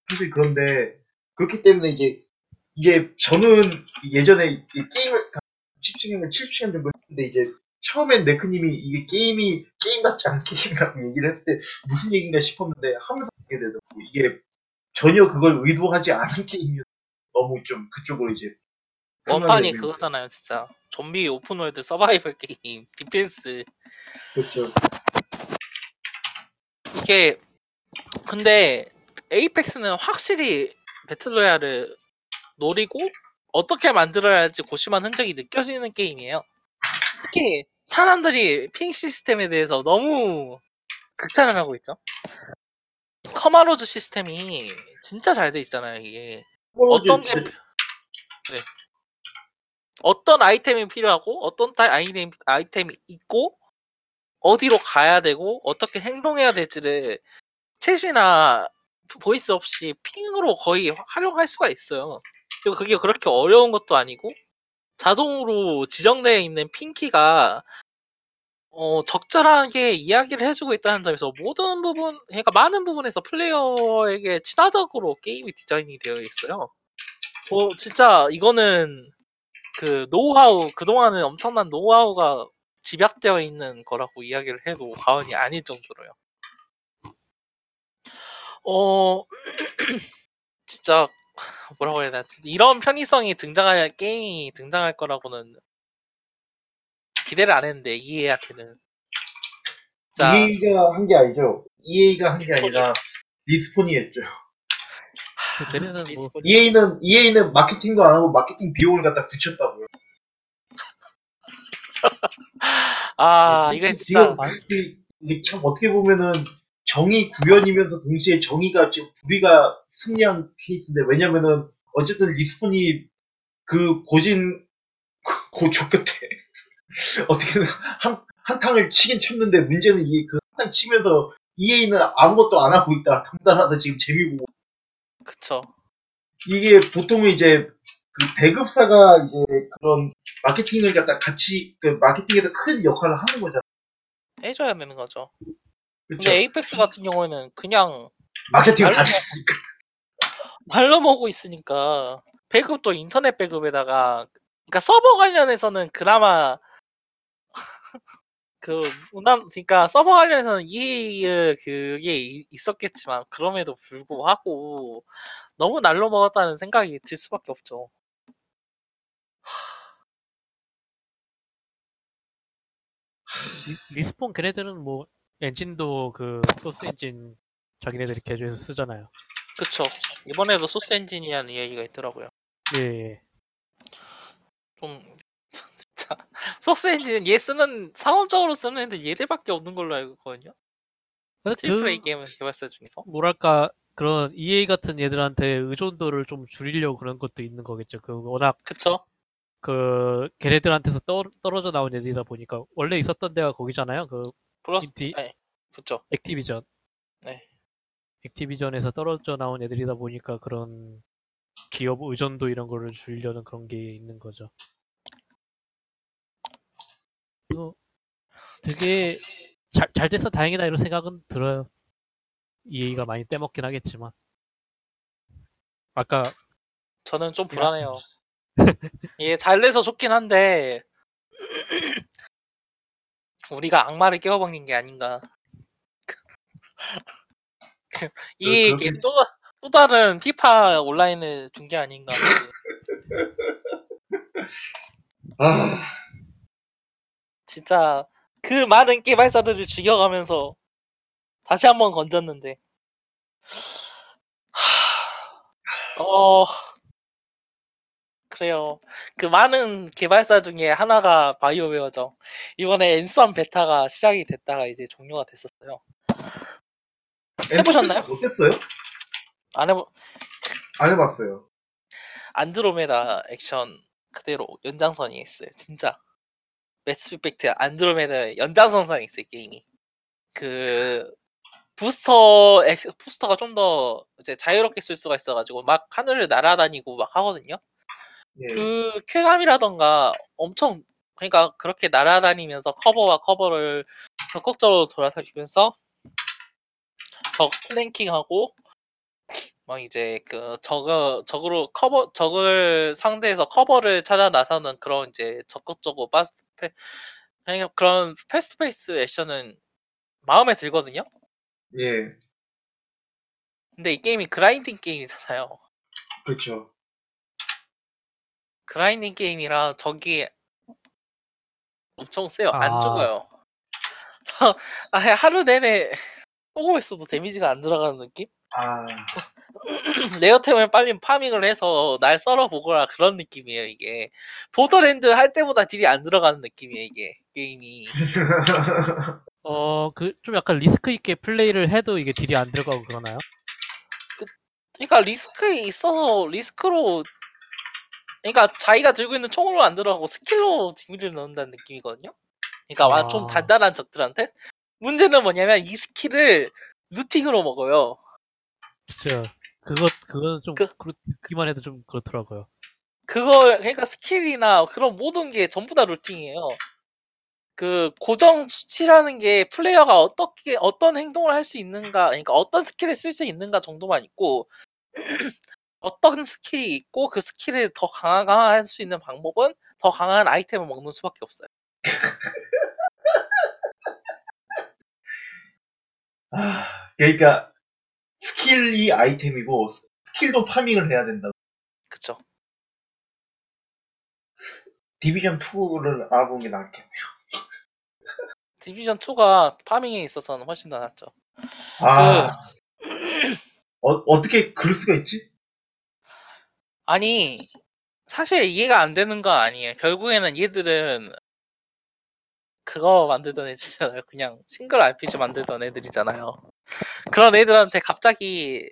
사실 그런데 그렇기 때문에 이게 이게 저는 예전에 이 게임을 10시간, 7시간 정도 했는데 이제 처음엔 네크님이 이게 게임이 게임 같지 않은 게임이라고 얘기를 했을 때 무슨 얘기인가 싶었는데 하면서 알게 되더라고 이게 전혀 그걸 의도하지 않은 게임이었 너무 좀 그쪽으로 이제 원판이 흥하게 되는 그거잖아요, 진짜. 좀비 open world 서바이벌 게임, defense. 그렇죠 이게, 근데, Apex는 확실히 battle royale을 노리고, 어떻게 만들어야 할지 고심한 흔적이 느껴지는 게임이에요. 특히, 사람들이 ping 시스템에 대해서 너무 극찬을 하고 있죠. commo rose 시스템이 진짜 잘 돼 있잖아요, 이게. 어떤 게 네. 어떤 아이템이 필요하고 어떤 아이템, 아이템이 있고 어디로 가야 되고 어떻게 행동해야 될지를 chat이나 voice 없이 ping으로 거의 활용할 수가 있어요. 그리고 그게 그렇게 어려운 것도 아니고 자동으로 지정되어 있는 핑키가 어, 적절하게 이야기를 해주고 있다는 점에서 모든 부분, 그러니까 많은 부분에서 플레이어에게 친화적으로 게임이 디자인이 되어 있어요. 어, 진짜 이거는 그 노하우, 그동안은 엄청난 노하우가 집약되어 있는 거라고 이야기를 해도 과언이 아닐 정도로요. 어, 진짜, 뭐라고 해야 되나. 이런 편의성이 등장할, 게임이 등장할 거라고는 기대를 안 했는데, EA한테는. 자, EA가 한 게 아니죠 EA가 한 게 아니라 리스폰이 했죠 걔네는 뭐 EA는 EA는 마케팅도 안 하고 마케팅 비용을 갖다 붙였다고요? 아, 이게 진짜, 이게, 이게 참 어떻게 보면은 정의 구현이면서 동시에 정의가 지금 불의가 승리한 케이스인데 왜냐면은 어쨌든 리스폰이 그 고진 고조 끝에 어떻게든 한, 한탕을 치긴 쳤는데 문제는 이게 그 한탕 치면서 EA는 아무것도 안 하고 있다. 단단하다 지금 재미 보고 그쵸. 이게 보통은 이제 그 배급사가 이제 그런 마케팅을 갖다 같이 그 마케팅에서 큰 역할을 하는 거잖아. 해줘야 되는 거죠. 그렇죠? 근데 에이펙스 같은 경우에는 그냥 마케팅 안. 했으니까. 날로 먹고 있으니까 배급도 인터넷 배급에다가 그러니까 서버 관련해서는 그나마 그 무난 그러니까 서버 관련해서는 EA의 그게 이- 있었겠지만 그럼에도 불구하고 너무 날로 먹었다는 생각이 들 수밖에 없죠. 리- Respawn 걔네들은 뭐 엔진도 그 소스 엔진 자기네들이 개조해서 쓰잖아요. 그쵸. 이번에도 소스 엔진이라는 이야기가 있더라고요. 예, 예. 좀 진짜 소스 엔진은 얘 쓰는 상업적으로 쓰는 애들 얘들밖에 없는 걸로 알고 있거든요. triple A 그 게임 개발사 중에서. 뭐랄까 그런 EA 같은 얘들한테 의존도를 좀 줄이려고 그런 것도 있는 거겠죠. 그 워낙 그쵸? 그 걔네들한테서 떠, 떨어져 나온 애들이다 보니까 원래 있었던 데가 거기잖아요. 그 플러스 인디? 네, 그쵸. Activision. 네. Activision에서 떨어져 나온 애들이다 보니까 그런 기업 의존도 이런 거를 줄이려는 그런 게 있는 거죠. 이거 되게 잘, 잘 돼서 다행이다 이런 생각은 들어요. EA가 많이 떼먹긴 하겠지만. 아까 저는 좀 불안해요. 이게 잘 돼서 좋긴 한데 우리가 악마를 깨워먹는 게 아닌가. 이게 또, 또 다른 피파 온라인을 준 게 아닌가. 아, 진짜 그 많은 개발사들을 죽여가면서 다시 한번 건졌는데. 하, 어, 그래요. 그 많은 개발사 중에 하나가 바이오웨어죠. 이번에 앤썸 베타가 시작이 됐다가 이제 종료가 됐었어요. 해보셨나요? 어땠어요? 안 해보, 안 해봤어요. 안드로메다 액션 그대로 연장선이 있어요. 진짜. 매스 이펙트 안드로메다 연장선상에 있어요, 게임이. 그, 부스터, 액, 부스터가 좀 더 이제 자유롭게 쓸 수가 있어가지고 막 하늘을 날아다니고 막 하거든요. 예. 그 쾌감이라던가 엄청, 그러니까 그렇게 날아다니면서 커버와 커버를 적극적으로 돌아다니면서 적 flanking하고 막 이제 그 적을 적으로 커버 적을 상대해서 커버를 찾아 나서는 그런 이제 적극적으로 fast pa- 그냥 그런 fast pace 액션은 마음에 들거든요. 예, 근데 이 게임이 grinding 게임이잖아요. 그렇죠. grinding 게임이라 적이 엄청 세요. 안 아. 죽어요. 저 아, 하루 내내 쏘고 있어도 데미지가 안 들어가는 느낌? 아, rare템을 빨리 farming을 해서 날 썰어보거라 그런 느낌이에요 이게. Borderlands 할 때보다 deal이 안 들어가는 느낌이에요 이게 게임이. 어, 그, 좀 약간 리스크 있게 플레이를 해도 이게 deal이 안 들어가고 그러나요? 그러니까 리스크에 있어서 리스크로 그러니까 자기가 들고 있는 총으로 안 들어가고 스킬로 데미지를 넣는다는 느낌이거든요? 그러니까 와- 좀 아. 단단한 적들한테? 문제는 뭐냐면 이 스킬을 looting으로 먹어요. 진짜, 그거, 그거는 좀, 그- 그, 듣기만 해도 좀 그렇더라고요. 그거 그러니까 스킬이나 그런 모든 게 전부 다 looting이에요. 그 고정 수치라는 게 플레이어가 어떻게 어떤 행동을 할 수 있는가, 그러니까 어떤 스킬을 쓸 수 있는가 정도만 있고 어떤 스킬이 있고 그 스킬을 더 강화할 수 있는 방법은 더 강한 아이템을 먹는 수밖에 없어요. 아, 그러니까 스킬이 아이템이고 스킬도 farming을 해야 된다. 그쵸? Division 2를 알아보는 게 낫겠네요. Division 2가 farming에 있어서는 훨씬 더 낫죠. 아, 어, 어떻게 그럴 수가 있지? 아니 사실 이해가 안 되는 건 아니에요. 결국에는 얘들은 그거 만들던 애들이잖아요. 그냥 싱글 RPG 만들던 애들이잖아요. 그런 애들한테 갑자기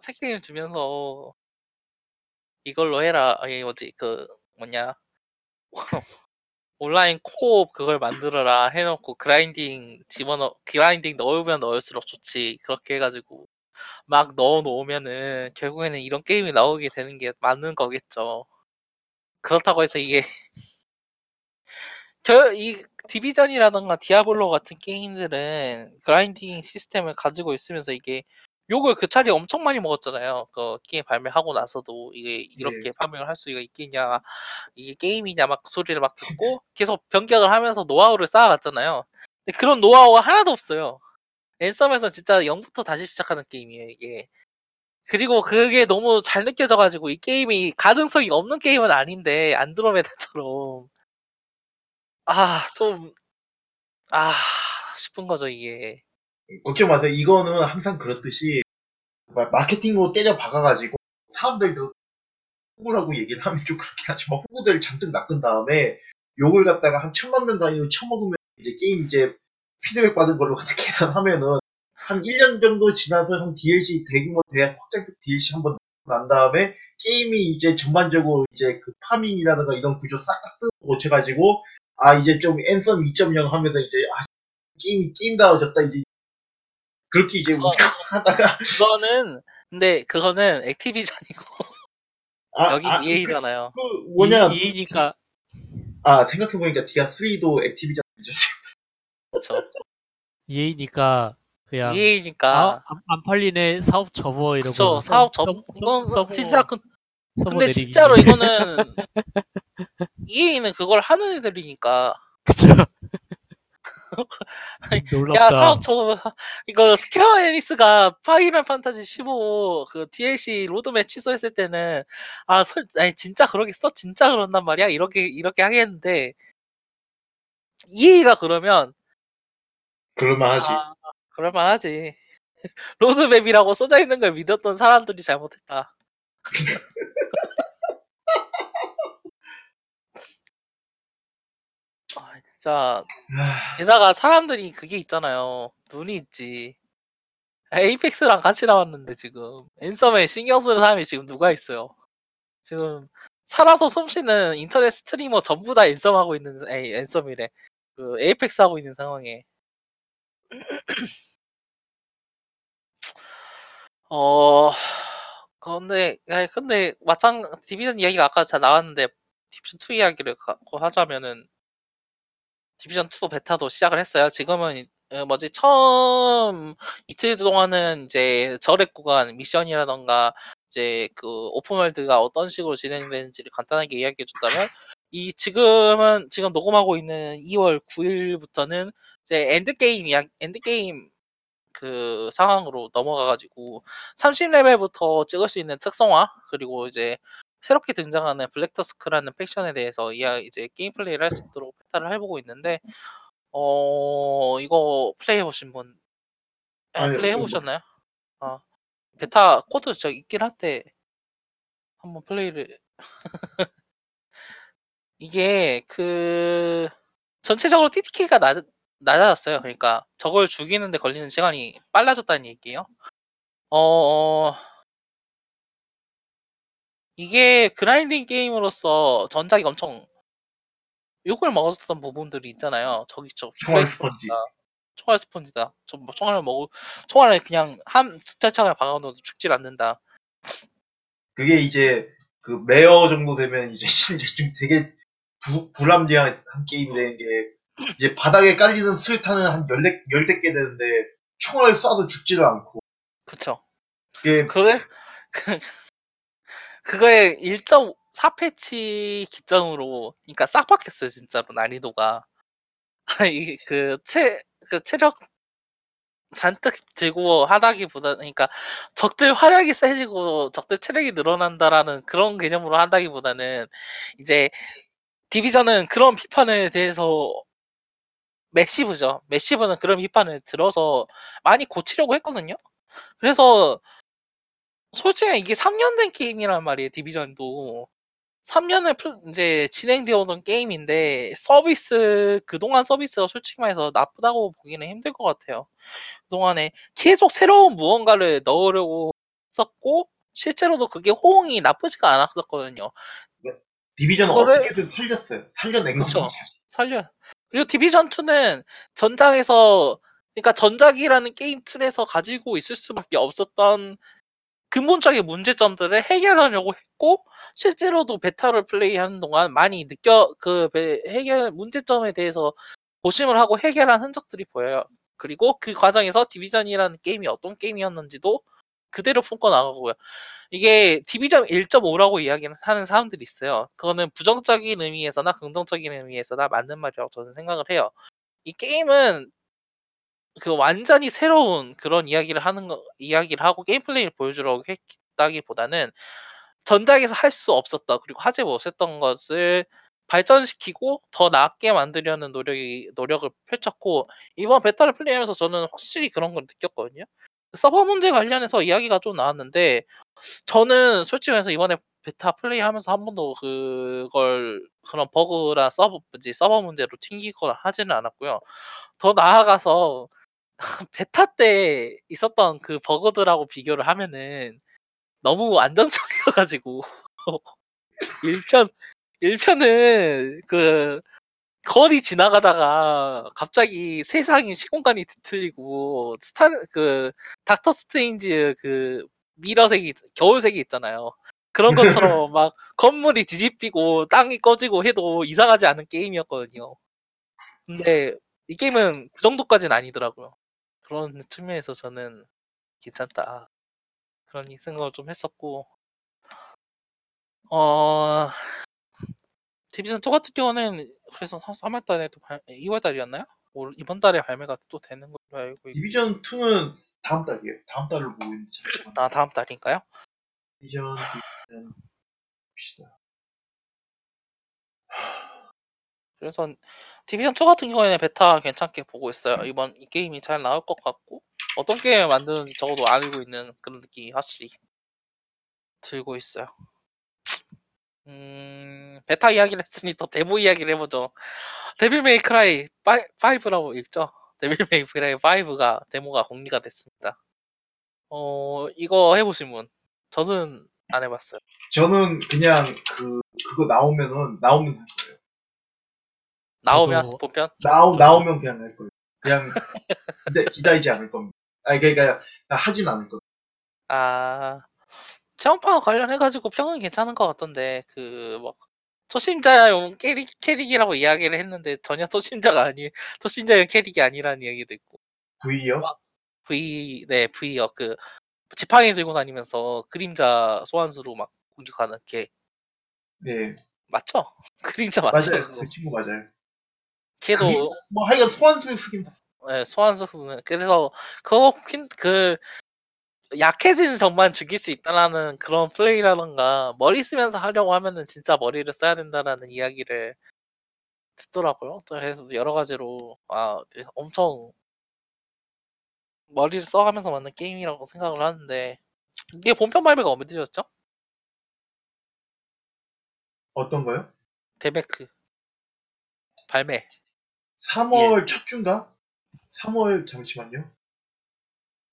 새 게임 주면서 이걸로 해라. 아니 뭐지 그 뭐냐 온라인 코옵 그걸 만들어라 해놓고 그라인딩 집어넣 그라인딩 넣으면 넣을수록 좋지. 그렇게 해가지고 막 넣어 놓으면은 결국에는 이런 게임이 나오게 되는 게 맞는 거겠죠. 그렇다고 해서 이게 결, 이 Division이라던가 Diablo 같은 게임들은 grinding 시스템을 가지고 있으면서 이게 욕을 그 차례 엄청 많이 먹었잖아요. 그 게임 발매하고 나서도 이게 이렇게 네. farming을 할 수가 있겠냐, 이게 게임이냐 막 그 소리를 막 듣고 계속 변경을 하면서 노하우를 쌓아갔잖아요. 근데 그런 노하우가 하나도 없어요. 앤썸에서 진짜 0부터 다시 시작하는 게임이에요, 이게. 그리고 그게 너무 잘 느껴져가지고 이 게임이 가능성이 없는 게임은 아닌데 안드로메다처럼 아, 좀, 아, 싶은 거죠, 이게. 걱정 마세요. 이거는 항상 그렇듯이 마- 마케팅으로 때려 박아가지고 사람들도 호구라고 얘기를 하면 좀 그렇긴 하지만 호구들 잔뜩 낚은 다음에 욕을 갖다가 한 천만 명 단위로 쳐먹으면 이제 게임 이제 피드백 받은 걸로 갖다 계산하면은 한 1년 정도 지나서 형 DLC 대규모 대학 확장 DLC 한번 난 다음에 게임이 이제 전반적으로 이제 그 파밍이라든가 이런 구조 싹 다 뜯어 고쳐가지고 아 이제 좀 앤썸 2.0 하면서 이제 아 게임이 게임다워졌다 이제 그렇게 이제 그거- 하다가 그거는, 근데 그거는 액티비전이고, 아, 여기 아, EA잖아요. 그, 그 뭐냐 이, 이니까 아 생각해보니까 Dia 3도 Activision이죠 그쵸. EA니까 그냥 EA니까. 아, 안, 안 팔리네 사업 접어 이러고 그쵸, 서- 사업 접, 서- 이건 서버- 진짜, 그, 서버 근데 내리기. 진짜로 이거는, EA는 그걸 하는 애들이니까. 그쵸 놀랍다 야, 사업 저, 이거 Square Enix가 Final Fantasy 15 그 DLC 로드맵 취소했을 때는, 아, 설, 아니, 진짜 그러겠어? 진짜 그런단 말이야? 이렇게, 이렇게 하겠는데, EA가 그러면, 그럴만하지 아, 그럴만하지. 로드맵이라고 써져 있는 걸 믿었던 사람들이 잘못했다. 아, 진짜, 아, 게다가 사람들이 그게 있잖아요. 눈이 있지. Apex랑 같이 나왔는데 지금 Anthem에 신경 쓰는 사람이 지금 누가 있어요? 지금 살아서 숨쉬는 인터넷 스트리머 전부 다 Anthem 하고 있는 에이 Anthem이래. 그 Apex 하고 있는 상황에. 어 근데 근데 마찬 Division 이야기가 아까 잘 나왔는데 Division 2 이야기를 하자면은 Division 2 베타도 시작을 했어요. 지금은 어, 뭐지 처음 이틀 동안은 이제 저렙 구간 미션이라던가 이제 그 open world가 어떤 식으로 진행되는지를 간단하게 이야기해 줬다면 이 지금은 지금 녹음하고 있는 2월 9일부터는 이제 end game 이야 end game 그 상황으로 넘어가가지고 30레벨부터 찍을 수 있는 특성화 그리고 이제 새롭게 등장하는 Black Tusk라는 faction에 대해서 이야 이제 게임 플레이를 할 수 있도록 베타를 해보고 있는데 어 이거 플레이 해보신 분 예, 아니, 플레이 좀 해보셨나요? 아 베타 코드 저 있긴 한데 한번 플레이를 이게 그 전체적으로 TTK가 낮, 낮아졌어요. 그러니까 적을 죽이는데 걸리는 시간이 빨라졌다는 얘기예요. 어 이게 grinding 게임으로서 전작이 엄청 욕을 먹었었던 부분들이 있잖아요. 저기 저 총알 스펀지. 총알 스펀지다. 저뭐 총알을 먹고 총알을 그냥 한 두 차 창을 박아놓어도 죽질 않는다. 그게 이제 그 메어 정도 되면 이제 진짜 좀 되게 부, 불합리한 게임이 되는 게 이제 바닥에 깔리는 수류탄은 한 열대, 열대 개 되는데 총알을 쏴도 죽지를 않고 그쵸? 이게 그래? 그, 그거에 1.4 패치 기점으로, 그러니까 싹 바뀌었어요, 진짜로, 난이도가. 이, 그, 체, 그 체력 잔뜩 들고 하다기보다, 그러니까 적들 활약이 세지고 적들 체력이 늘어난다라는 그런 개념으로 한다기보다는 이제 디비전은 그런 비판에 대해서 매시브죠. 매시브는 그런 비판을 들어서 많이 고치려고 했거든요. 그래서 솔직히 이게 3년 된 게임이란 말이에요, 디비전도. 3년을 이제 진행되어 오던 게임인데, 서비스, 그동안 서비스가 솔직히 말해서 나쁘다고 보기는 힘들 것 같아요. 그동안에 계속 새로운 무언가를 넣으려고 했었고, 실제로도 그게 호응이 나쁘지가 않았었거든요. 디비전은 그거를- 어떻게든 살렸어요. 살려낸. 거죠. 살려. 그리고 디비전 2는 전작에서 그러니까 전작이라는 게임 틀에서 가지고 있을 수밖에 없었던 근본적인 문제점들을 해결하려고 했고 실제로도 베타를 플레이하는 동안 많이 느껴 그 베- 해결 문제점에 대해서 고심을 하고 해결한 흔적들이 보여요. 그리고 그 과정에서 Division이라는 게임이 어떤 게임이었는지도 그대로 품고 나가고요. 이게 Division 1.5라고 이야기를 하는 사람들이 있어요. 그거는 부정적인 의미에서나 긍정적인 의미에서나 맞는 말이라고 저는 생각을 해요. 이 게임은 그 완전히 새로운 그런 이야기를 하는 거, 이야기를 하고 게임 플레이를 보여주려고 했다기보다는 전작에서 할 수 없었던 그리고 하지 못했던 것을 발전시키고 더 나게 만들려는 노력이 노력을 펼쳤고 이번 베타를 플레이하면서 저는 확실히 그런 걸 느꼈거든요. 서버 문제 관련해서 이야기가 좀 나왔는데 저는 솔직히 말해서 이번에 베타 플레이하면서 한 번도 그걸 그런 버그나 서버 뭐지 서버 문제로 튕기거나 하지는 않았고요. 더 나아가서 베타 때 있었던 그 버그들하고 비교를 하면은 너무 안정적이어가지고 1편 1편은 그 거리 지나가다가 갑자기 세상이 시공간이 뒤틀리고 스타 그 닥터 스트레인지 그 mirror 세계 거울 세계 있잖아요. 그런 것처럼 막 건물이 뒤집히고 땅이 꺼지고 해도 이상하지 않은 게임이었거든요. 근데 이 게임은 그 정도까지는 아니더라고요. 그런 측면에서 저는 괜찮다. 그런 생각을 좀 했었고, 어, 디비전 2 같은 경우는 그래서 3월 달에도 2월 달이었나요? 이번 달에 발매가 또 되는 걸로 알고 있고, 디비전 2는 다음 달이에요. 다음 달로 보고 있는데 잠시만요. 아, 다음 달인가요? 디비전 디비전 봅시다. 그래서 디비전 2 같은 경우에는 베타 괜찮게 보고 있어요. 이번 이 게임이 잘 나올 것 같고 어떤 게임을 만드는지 적어도 알고 있는 그런 느낌이 확실히 들고 있어요. 음, 베타 이야기를 했으니 또 데모 이야기를 해보죠. 데빌 메이 크라이 5라고 읽죠. 데빌 메이 크라이 5가 데모가 공개가 됐습니다. 어, 이거 해보신 분? 저는 안 해봤어요. 저는 그냥 그 그거 나오면은 나오면 할 거예요. 나오면 저도- 본편? 나오 나오면 그냥 할 거예요. 그냥 근데 기다리지 않을 겁니다. 아 그러니까 하진 않을 겁니다. 아, 체험파 관련해가지고 평은 괜찮은 것 같던데, 그, 뭐, 초심자용 캐릭, 캐릭이라고 이야기를 했는데 전혀 초심자가 아니, 초심자용 캐릭이 아니라는 이야기도 있고. V요? V, 네, V요. 그, 지팡이 들고 다니면서 그림자 소환수로 막 공격하는 걔. 네, 맞죠? 그림자 맞죠? 맞아요. 그거? 그 친구 맞아요. 걔도, 그게 뭐 하여간 소환수 쓰긴 네, 소환수는. 그래서, 그거, 퀸- 그, 약해진 적만 죽일 수 있다라는 그런 플레이라던가, 머리 쓰면서 하려고 하면은 진짜 머리를 써야 된다라는 이야기를 듣더라고요. 그래서 여러 가지로, 아, 엄청, 머리를 써가면서 만든 게임이라고 생각을 하는데, 이게 본편 발매가 언제였죠? 어떤 거요? 데메크. 발매. 3월 첫 주인가? 3월 잠시만요.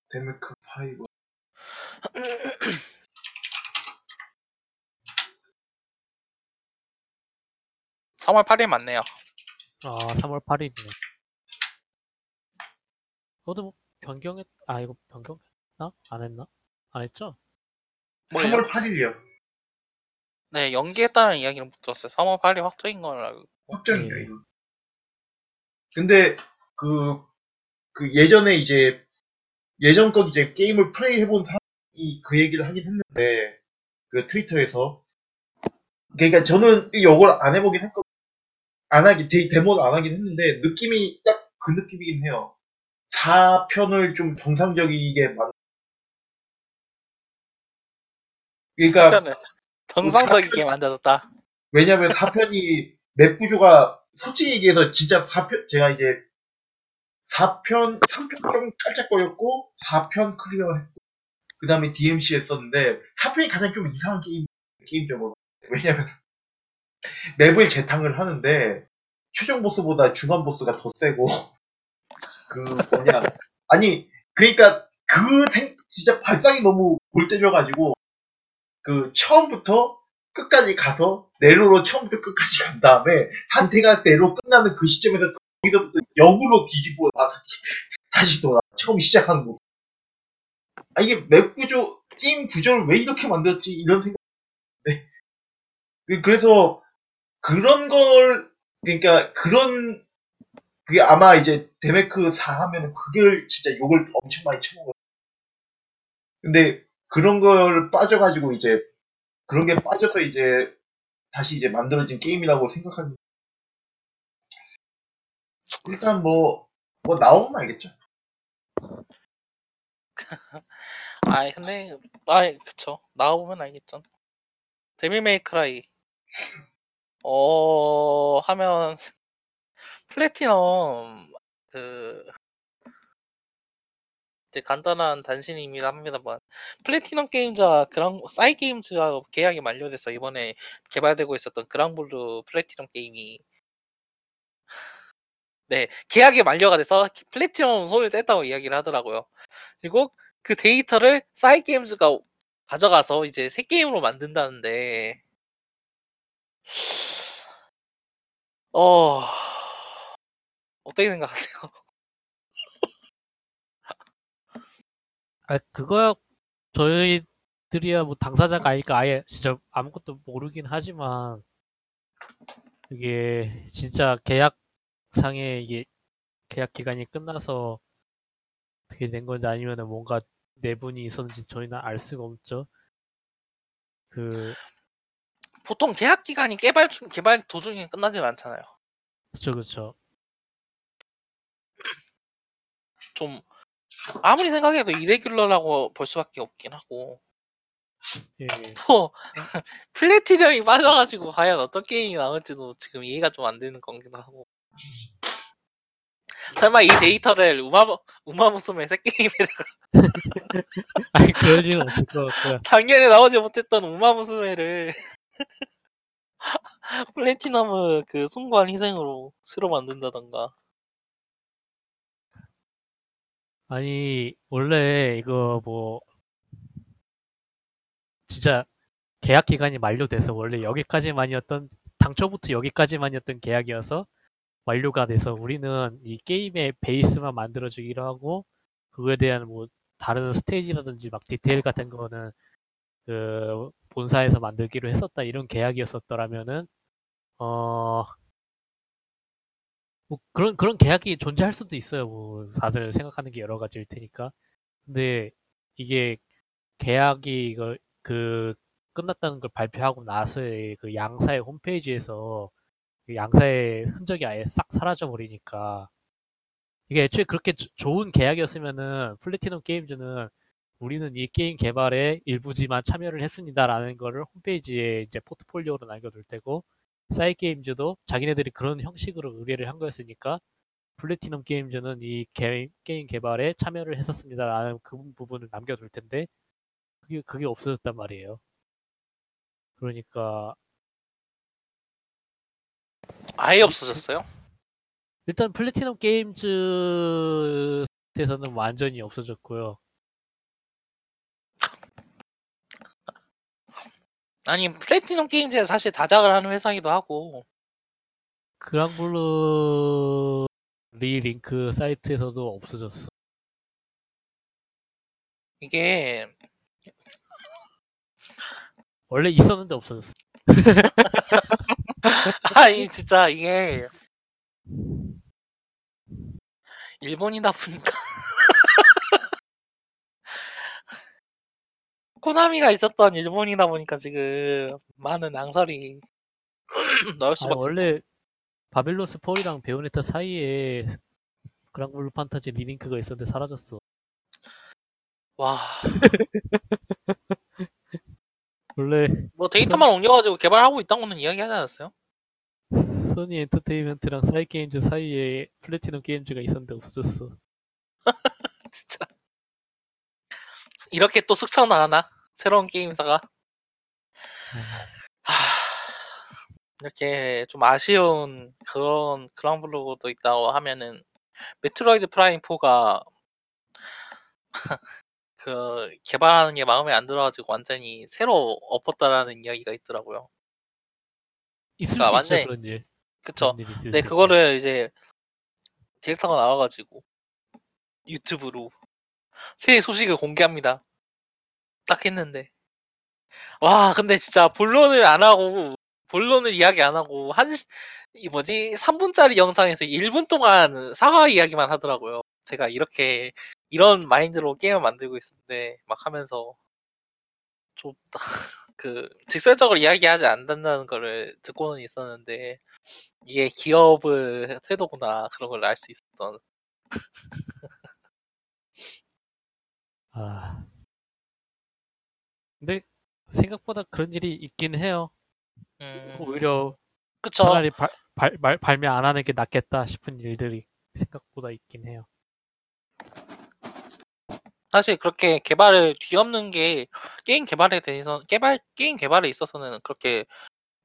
데메크 5. 3월 8일 맞네요. 아, 3월 8일이네. 저도 뭐 변경했, 아, 이거 변경했나? 안 했나? 안 했죠? 뭐예요? 3월 8일이요. 네, 연기했다는 이야기는 못 들었어요. 3월 8일 확정인 걸 알고. 확정이에요, 네. 이거. 근데 그, 그 예전에 이제 예전 거 이제 게임을 플레이 해본 사람이 그 얘기를 하긴 했는데 그 트위터에서 그러니까 저는 이걸 안 해보긴 했거든요. 안 하긴 데, 데모는 안 하긴 했는데 느낌이 딱 그 느낌이긴 해요. 4편을 좀 정상적이게 만 그러니까 정상적이게 만들었다. 왜냐면 4편이 맵 구조가 솔직히 얘기해서 진짜 4편 제가 이제 4편 3편 좀 깔짝거렸고 4편 클리어했고 그 다음에 DMC 했었는데 4편이 가장 좀 이상한 게임 게임적으로. 왜냐면 맵을 재탕을 하는데 최종 보스보다 중간 보스가 더 세고 그 뭐냐. 아니 그러니까 그 생 진짜 발상이 너무 골 때려가지고 그 처음부터 끝까지 가서 네로로 처음부터 끝까지 간 다음에 단테가 네로 끝나는 그 시점에서 거기서부터 역으로 뒤집어 놔서 다시 돌아 처음 시작하는 거. 아 이게 맵 구조 게임 구조를 왜 이렇게 만들었지 이런 생각. 네. 그래서 그런 걸 그러니까 그런 그게 아마 이제 데메크 4 하면은 그걸 진짜 욕을 엄청 많이 쳐먹어요. 근데 그런 걸 빠져가지고 이제 그런 게 빠져서 이제 다시 이제 만들어진 게임이라고 생각하는 일단 뭐, 뭐 나오면 알겠죠. 아이, 근데, 아이, 그쵸. 나오면 알겠죠. 데빌 메이크라이. 어, 하면, 플래티넘, 그, 이제 간단한 단신입니다 합니다만, 플래티넘 게임즈와 그랑, 싸이 게임즈와 계약이 만료돼서 이번에 개발되고 있었던 그랑블루 플래티넘 게임이, 네, 계약이 만료가 돼서 플래티넘 손을 뗐다고 이야기를 하더라고요. 그리고 그 데이터를 싸이 게임즈가 가져가서 이제 새 게임으로 만든다는데, 어, 어떻게 생각하세요? 아, 그거야, 저희들이야 뭐 당사자가 아니까 아예 진짜 아무것도 모르긴 하지만, 이게 진짜 계약상에 이게 계약 기간이 끝나서 어떻게 된 건지 아니면은 뭔가 내분이 있었는지 저희는 알 수가 없죠. 그, 보통 계약 기간이 개발 중, 개발 도중에 끝나진 않잖아요. 그쵸, 그쵸. 좀, 아무리 생각해도 이레귤러라고 볼 수밖에 없긴 하고, 예, 또, 플래티넘이 빠져가지고 과연 어떤 게임이 나올지도 지금 이해가 좀 안 되는 거기도 하고. 설마 이 데이터를 우마, 우마무스메 새 게임에다가 아니, 그럴 일은 없을 것 같고요. 작년에 나오지 못했던 우마무스메를 플래티넘의 그 숭고한 희생으로 새로 만든다던가. 아니, 원래 이거 뭐, 진짜 계약 기간이 만료돼서 원래 여기까지만이었던, 당초부터 여기까지만이었던 계약이어서 완료가 돼서 우리는 이 게임의 베이스만 만들어주기로 하고, 그거에 대한 뭐, 다른 스테이지라든지 막 디테일 같은 거는 그 본사에서 만들기로 했었다 이런 계약이었었더라면은 어, 뭐 그런, 그런 계약이 존재할 수도 있어요. 뭐, 다들 생각하는 게 여러 가지일 테니까. 근데 이게 계약이 이걸, 그, 끝났다는 걸 발표하고 나서의 그 양사의 홈페이지에서 그 양사의 흔적이 아예 싹 사라져 버리니까 이게 애초에 그렇게 조- 좋은 계약이었으면은 플래티넘 게임즈는 우리는 이 게임 개발에 일부지만 참여를 했습니다라는 거를 홈페이지에 이제 포트폴리오로 남겨둘 테고 사이 게임즈도 자기네들이 그런 형식으로 의뢰를 한 거였으니까 플래티넘 게임즈는 이 게, 게임 개발에 참여를 했었습니다라는 그 부분을 남겨둘 텐데 그게 그게 없어졌단 말이에요. 그러니까 아예 없어졌어요? 일단 플래티넘 게임즈에서는 완전히 없어졌고요. 아니 플래티넘 게임즈에 사실 다작을 하는 회사이기도 하고 그랑블루 리링크 사이트에서도 없어졌어. 이게 원래 있었는데 없어졌어. 아니 진짜 이게 일본이다 보니까 코나미가 있었던 일본이다 보니까 지금 많은 낭설이 나올 아니, 수밖에 원래 바빌론스 폴이랑 베요네타 사이에 그랑블루 판타지 리링크가 있었는데 사라졌어. 와, 원래 뭐 데이터만 옮겨가지고 개발하고 있다고는 이야기하지 않았어요? 소니 엔터테인먼트랑 사이 게임즈 사이에 플래티넘 게임즈가 있었는데 없어졌어. 진짜 이렇게 또 숙청 나가나? 새로운 게임사가 하... 이렇게 좀 아쉬운 그런 그랑블루도 있다고 하면은 메트로이드 프라임 4가 그 개발하는 게 마음에 안 들어가지고 완전히 새로 엎었다라는 이야기가 있더라고요. 있을 그러니까 수 있죠 그런 일. 그쵸? 그런 근데 수 있죠. 그거를 이제 디렉터가 나와가지고 유튜브로 새 소식을 공개합니다. 딱 했는데 와 근데 진짜 본론을 안 하고 본론을 이야기 안 하고 한 이 뭐지 3분짜리 영상에서 1분 동안 사과 이야기만 하더라고요. 제가 이렇게 이런 마인드로 게임을 만들고 있었는데 막 하면서 좀 그 직설적으로 이야기하지 않는다는 거를 듣고는 있었는데 이게 기업의 태도구나 그런 걸 알 수 있었던 아. 근데 생각보다 그런 일이 있긴 해요. 음, 오히려 그쵸 차라리 발, 발, 발, 발매 안 하는 게 낫겠다 싶은 일들이 생각보다 있긴 해요. 사실 그렇게 개발을 뒤엎는 게 게임 개발에 대해서 개발 게임 개발에 있어서는 그렇게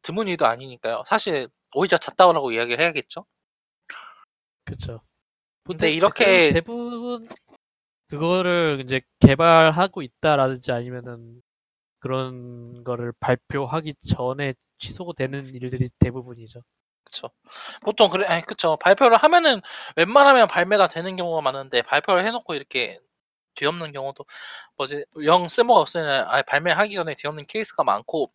드문 일도 아니니까요. 사실 오히려 잣다우라고 이야기를 해야겠죠. 그쵸. 근데 대- 이렇게- 대부분 그거를 이제 개발하고 있다라든지 아니면은 그런 거를 발표하기 전에 취소가 되는 일들이 대부분이죠. 그쵸. 보통 그래, 아니, 그쵸. 발표를 하면은 웬만하면 발매가 되는 경우가 많은데 발표를 해놓고 이렇게 뒤엎는 경우도 뭐지 영 쓸모가 없으면 아예 발매하기 전에 뒤엎는 케이스가 많고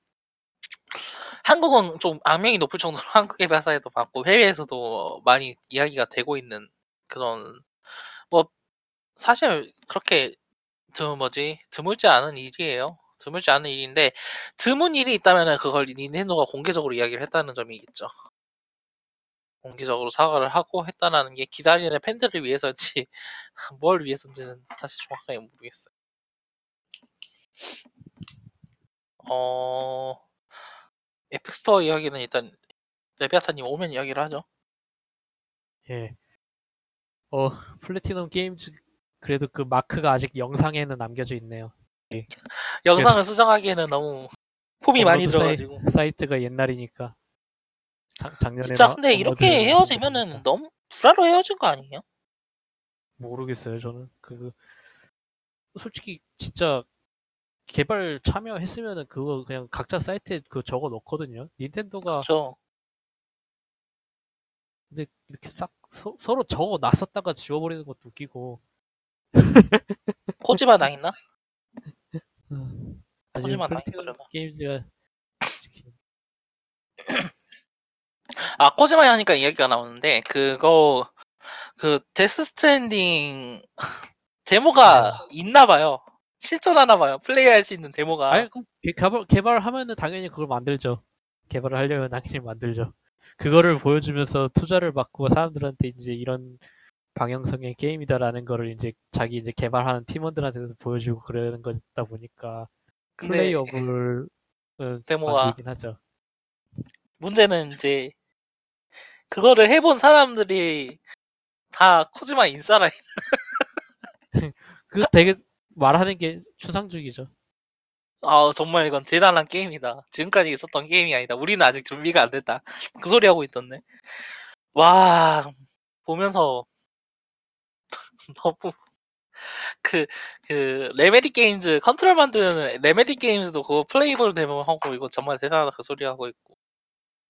한국은 좀 악명이 높을 정도로 한국 개발사에도 많고 해외에서도 많이 이야기가 되고 있는 그런 뭐 사실 그렇게 드 뭐지 드물지 않은 일이에요. 드물지 않은 일인데 드문 일이 있다면은 그걸 닌텐도가 공개적으로 이야기를 했다는 점이 있죠. 공개적으로 사과를 하고 했다라는 게 기다리는 팬들을 위해서인지 뭘 위해서인지는 사실 정확하게 모르겠어요. 어 에픽스토어 이야기는 일단 레비아타님 오면 이야기를 하죠. 예. 어, 플래티넘 게임즈 그래도 그 마크가 아직 영상에는 남겨져 있네요. 영상을 수정하기에는 너무 폼이 많이 업로드 사이- 들어가지고 사이 트가 옛날이니까 작, 작년에 진짜 막 근데 업로드를 이렇게 헤어지면은. 너무 불화로 헤어진 거 아니에요? 모르겠어요 저는 그 솔직히 진짜 개발 참여했으면은 그거 그냥 각자 사이트에 그 적어 놓거든요 닌텐도가 그렇죠. 근데 이렇게 싹 서, 로 적어 놨었다가 지워버리는 것도 웃기고 코지마 당했나? 아직 하지만 플래티넘 당했더라고. 게임즈가 아 코지마 하니까 이야기가 나오는데 그거 그 데스 스트랜딩 데모가 있나 봐요. 실존하나 봐요. 플레이할 수 있는 데모가. 아니 그럼 개- 개발 개발하면은 당연히 그걸 만들죠. 개발을 하려면 당연히 만들죠. 그거를 보여주면서 투자를 받고 사람들한테 이제 이런 방향성의 게임이다라는 거를 이제 자기 이제 개발하는 팀원들한테도 보여주고 그러는 거다 보니까 근데 playable은 데모가- 만들긴 하죠. 문제는 이제 그거를 해본 사람들이 다 코지마 인싸라. 그 되게 말하는 게 추상적이죠. 아 정말 이건 대단한 게임이다. 지금까지 있었던 게임이 아니다. 우리는 아직 준비가 안 됐다. 그 소리 하고 있던데. 와 보면서 너무 그, 그, 레메디 게임즈, 컨트롤 만드는 레메디 게임즈도 그거 playable 데모 하고, 이거 정말 대단하다 그 소리 하고 있고.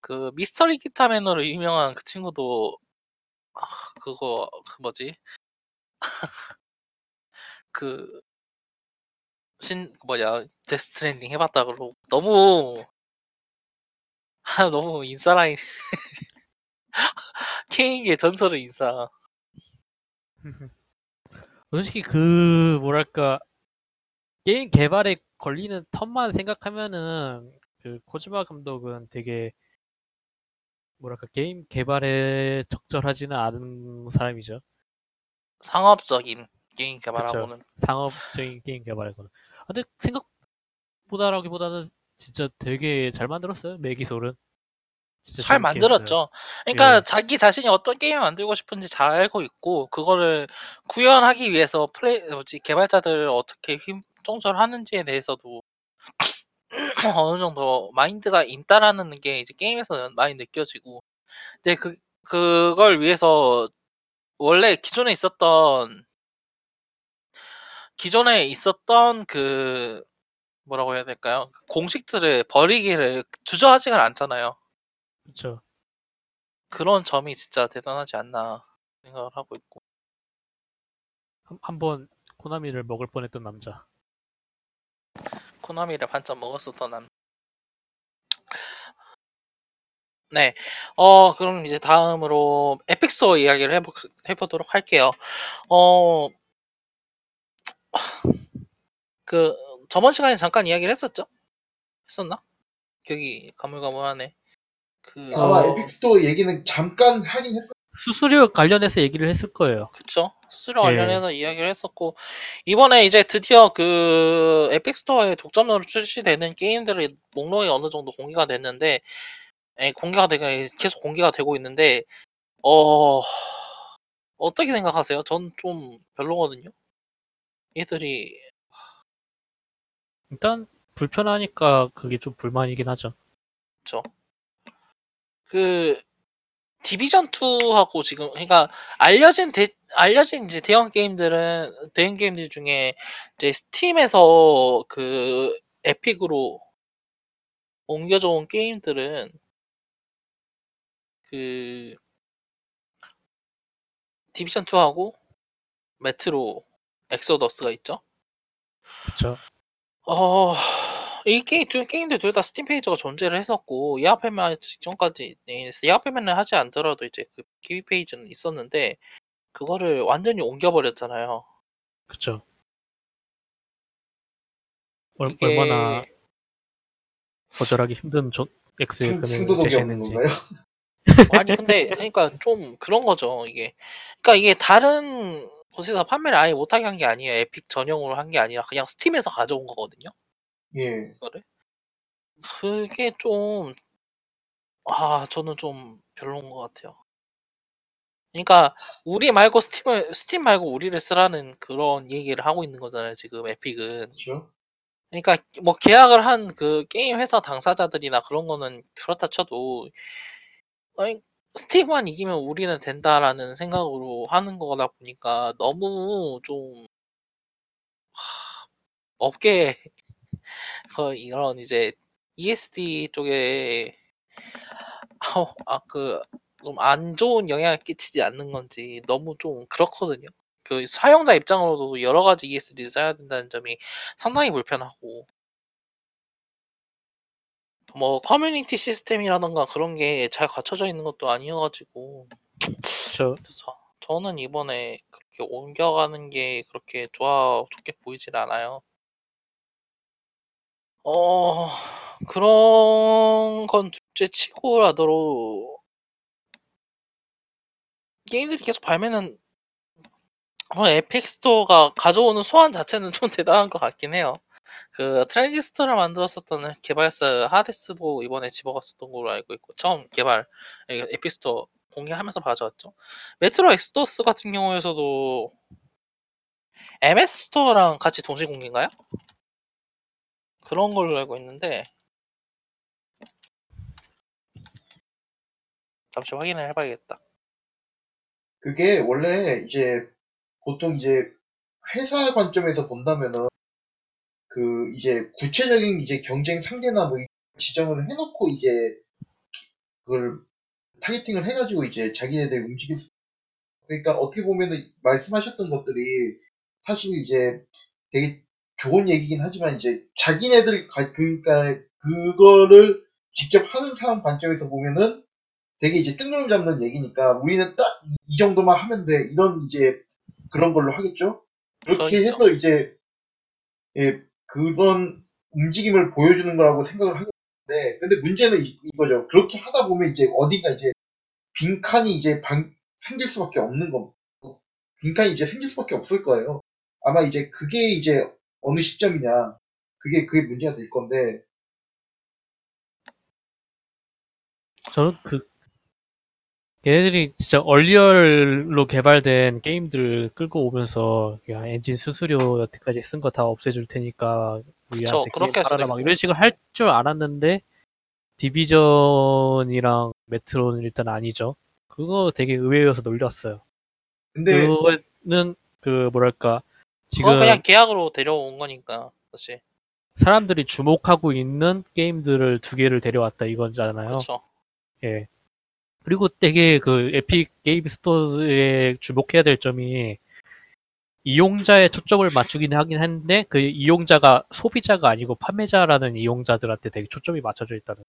그, 미스터리 기타 매너로 유명한 그 친구도, 아, 그거, 그 뭐지? 그, 신, 그 뭐냐, 데스 트랜딩 해봤다 그러고, 너무, 아, 너무 인싸라인. 케인의 전설의 인싸. 솔직히 그 뭐랄까 게임 개발에 걸리는 텀만 생각하면은 그 코지마 감독은 되게 뭐랄까 게임 개발에 적절하지는 않은 사람이죠. 상업적인 게임 개발하고는. 상업적인 게임 개발에서는. 아, 근데 생각보다라기보다는 진짜 되게 잘 만들었어요. 매기솔은. 진짜 잘 재밌게 만들었죠. 그러니까 예. 자기 자신이 어떤 게임을 만들고 싶은지 잘 알고 있고 그거를 구현하기 위해서 플레이 뭐지 개발자들을 어떻게 힘 통솔하는지에 대해서도 어느 정도 마인드가 있다라는 게 이제 게임에서 많이 느껴지고 이제 그 그걸 위해서 원래 기존에 있었던 기존에 있었던 그 뭐라고 해야 될까요? 공식들을 버리기를 주저하지가 않잖아요. 그렇죠. 그런 점이 진짜 대단하지 않나 생각을 하고 있고. 한- 한번 코나미를 먹을 뻔했던 남자. 코나미를 반쯤 먹었었던 남. 네. 어, 그럼 이제 다음으로 에픽스토어 이야기를 해보, 해보도록 할게요. 어, 그, 저번 시간에 잠깐 이야기를 했었죠? 했었나? 기억이 가물가물하네. 그, 아마 어. 에픽스토어 얘기는 잠깐 하긴 했어. 수수료 관련해서 얘기를 했을 거예요. 그쵸. 수수료 예. 관련해서 이야기를 했었고, 이번에 이제 드디어 그, 에픽 스토어에 독점으로 출시되는 게임들의 목록이 어느 정도 공개가 됐는데, 예, 공개가 되가 계속 공개가 되고 있는데, 어, 어떻게 생각하세요? 전 좀 별로거든요. 얘들이, 일단 불편하니까 그게 좀 불만이긴 하죠. 그쵸. 그, 디비전 2하고 지금, 그러니까, 알려진 대, 알려진 이제 대형 게임들은, 대형 게임들 중에, 이제 스팀에서 그, 에픽으로 옮겨져 온 게임들은, 그, 디비전 2하고, 메트로, 엑소더스가 있죠? 그렇죠. 어, 이 게임, 두 게임들 둘 다 스팀 페이지가 존재를 했었고, 이 앞에만 직전까지, 예, 이 앞에만은 하지 않더라도 이제 그 키위 페이지는 있었는데, 그거를 완전히 옮겨버렸잖아요. 그렇죠. 얼, 이게 얼마나 거절하기 힘든 조, X의 충- 금액을 제시했는지. 건가요? 아니 근데 그러니까 좀 그런 거죠 이게 그러니까 이게 다른 곳에서 판매를 아예 못하게 한 게 아니에요 에픽 전용으로 한 게 아니라 그냥 스팀에서 가져온 거거든요 예. 그게 좀 아 저는 좀 별로인 것 같아요 그러니까 우리 말고 스팀을 스팀 말고 우리를 쓰라는 그런 얘기를 하고 있는 거잖아요 지금 에픽은 그렇죠. 그러니까 뭐 계약을 한 그 게임 회사 당사자들이나 그런 거는 그렇다 쳐도 아니, 스팀만 이기면 우리는 된다라는 생각으로 하는 거다 보니까 너무 좀 하, 업계 그 이런 이제 ESD 쪽에 아그 좀 안 좋은 영향을 끼치지 않는 건지 너무 좀 그렇거든요. 그 사용자 입장으로도 여러 가지 ESD를 써야 된다는 점이 상당히 불편하고 뭐 커뮤니티 시스템이라던가 그런 게 잘 갖춰져 있는 것도 아니어가지고 저 그래서 저는 이번에 그렇게 옮겨가는 게 그렇게 좋아 좋게 보이질 않아요. 어 그런 건 둘째 치고라도 게임들이 계속 발매는 어, 에픽 스토어가 가져오는 수완 자체는 좀 대단한 것 같긴 해요. 그 트랜지스터를 만들었었던 개발사 하데스도 이번에 집어갔었던 걸로 알고 있고 처음 개발 에픽 스토어 공개하면서 가져왔죠. 메트로 엑소더스 같은 경우에서도 MS 스토어랑 같이 동시 공개인가요? 그런 걸로 알고 있는데 잠시 확인을 해봐야겠다. 그게 원래 이제 보통 이제 회사 관점에서 본다면은 그 이제 구체적인 이제 경쟁 상대나 뭐 지정을 해놓고 이제 그걸 타겟팅을 해가지고 이제 자기네들 움직일 수 그러니까 어떻게 보면은 말씀하셨던 것들이 사실 이제 되게 좋은 얘기긴 하지만 이제 자기네들 가- 그러니까 그거를 직접 하는 사람 관점에서 보면은 되게 이제 뜬구름 잡는 얘기니까 우리는 딱 이 정도만 하면 돼 이런 이제 그런 걸로 하겠죠. 그렇게 그러겠죠. 해서 이제 예, 그런 움직임을 보여주는 거라고 생각을 하는데 근데 문제는 이, 이거죠. 그렇게 하다 보면 이제 어딘가 이제 빈칸이 이제 방- 생길 수밖에 없는 거. 빈칸이 이제 생길 수밖에 없을 거예요. 아마 이제 그게 이제 어느 시점이냐. 그게 그게 문제가 될 건데 저는 그 얘네들이 진짜 얼리얼로 개발된 게임들 끌고 오면서 야 엔진 수수료 여태까지 쓴 거 다 없애줄 테니까 그쵸, 우리한테 그렇게 게임 할 팔아라 수도 막 있고. 이런 식으로 할 줄 알았는데 디비전이랑 메트로는 일단 아니죠. 그거 되게 의외여서 놀렸어요. 근데 그거는 그 뭐랄까 지금 그건 그냥 계약으로 데려온 거니까 사실 사람들이 주목하고 있는 게임들을 두 개를 데려왔다 이거잖아요. 그렇죠. 예. 그리고 되게 그 에픽 게임 스토어에 주목해야 될 점이 이용자의 초점을 맞추긴 하긴 했는데 그 이용자가 소비자가 아니고 판매자라는 이용자들한테 되게 초점이 맞춰져 있다는.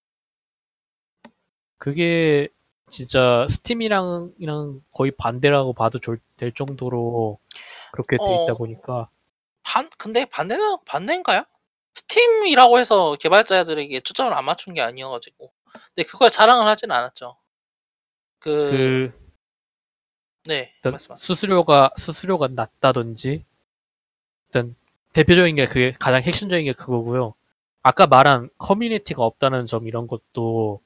그게 진짜 스팀이랑 이랑 거의 반대라고 봐도 좋- 될 정도로 그렇게 돼 있다 어. 보니까 반 근데 반대는 반대인가요? 스팀이라고 해서 개발자들에게 초점을 안 맞춘 게 아니어가지고 근데 그걸 자랑을 하진 않았죠. 그, 그 네 일단 말씀하세요. 수수료가 수수료가 낮다든지 일단 대표적인 게 그게 가장 핵심적인 게 그거고요. 아까 말한 커뮤니티가 없다는 점 이런 것도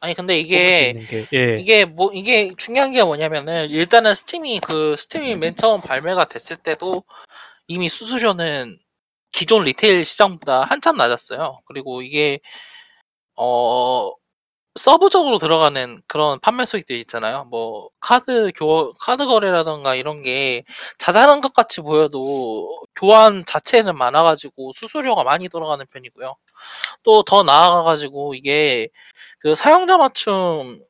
아니 근데 이게 게 예. 이게 뭐 이게 중요한 게 뭐냐면은 일단은 스팀이 그 스팀이 맨 처음 발매가 됐을 때도 이미 수수료는 기존 retail 시장보다 한참 낮았어요. 그리고 이게 어 sub적으로 들어가는 그런 판매 수익들 있잖아요. 뭐 카드 교 카드 거래라던가 이런 게 자잘한 것 같이 보여도 교환 자체는 많아가지고 수수료가 많이 들어가는 편이고요. 또 더 나아가가지고 이게 그 사용자 맞춤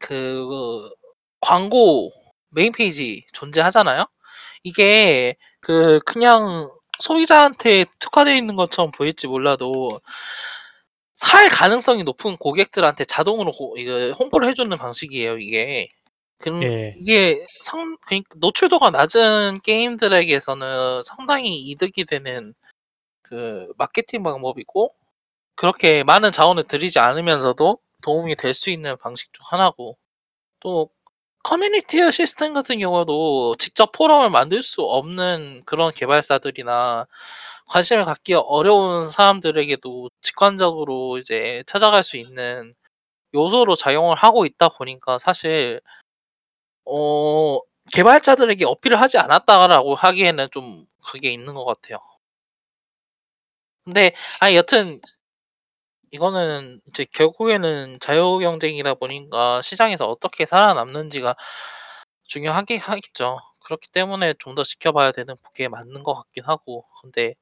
그 광고 메인 페이지 존재하잖아요. 이게 그 그냥 소비자한테 특화되어 있는 것처럼 보일지 몰라도 살 가능성이 높은 고객들한테 자동으로 고- 이거 홍보를 해주는 방식이에요. 이게 그럼 예. 이게 상 그러니까 노출도가 낮은 게임들에게서는 상당히 이득이 되는 그 마케팅 방법이고 그렇게 많은 자원을 들이지 않으면서도 도움이 될 수 있는 방식 중 하나고 또 커뮤니티 시스템 같은 경우도 직접 포럼을 만들 수 없는 그런 개발사들이나 관심을 갖기 어려운 사람들에게도 직관적으로 이제 찾아갈 수 있는 요소로 작용을 하고 있다 보니까 사실 어 개발자들에게 어필을 하지 않았다라고 하기에는 좀 그게 있는 것 같아요. 근데 아니 여튼 이거는 이제 결국에는 자유 경쟁이다 보니까 시장에서 어떻게 살아남는지가 중요하긴 하겠죠. 그렇기 때문에 좀 더 지켜봐야 되는 게 맞는 것 같긴 하고 근데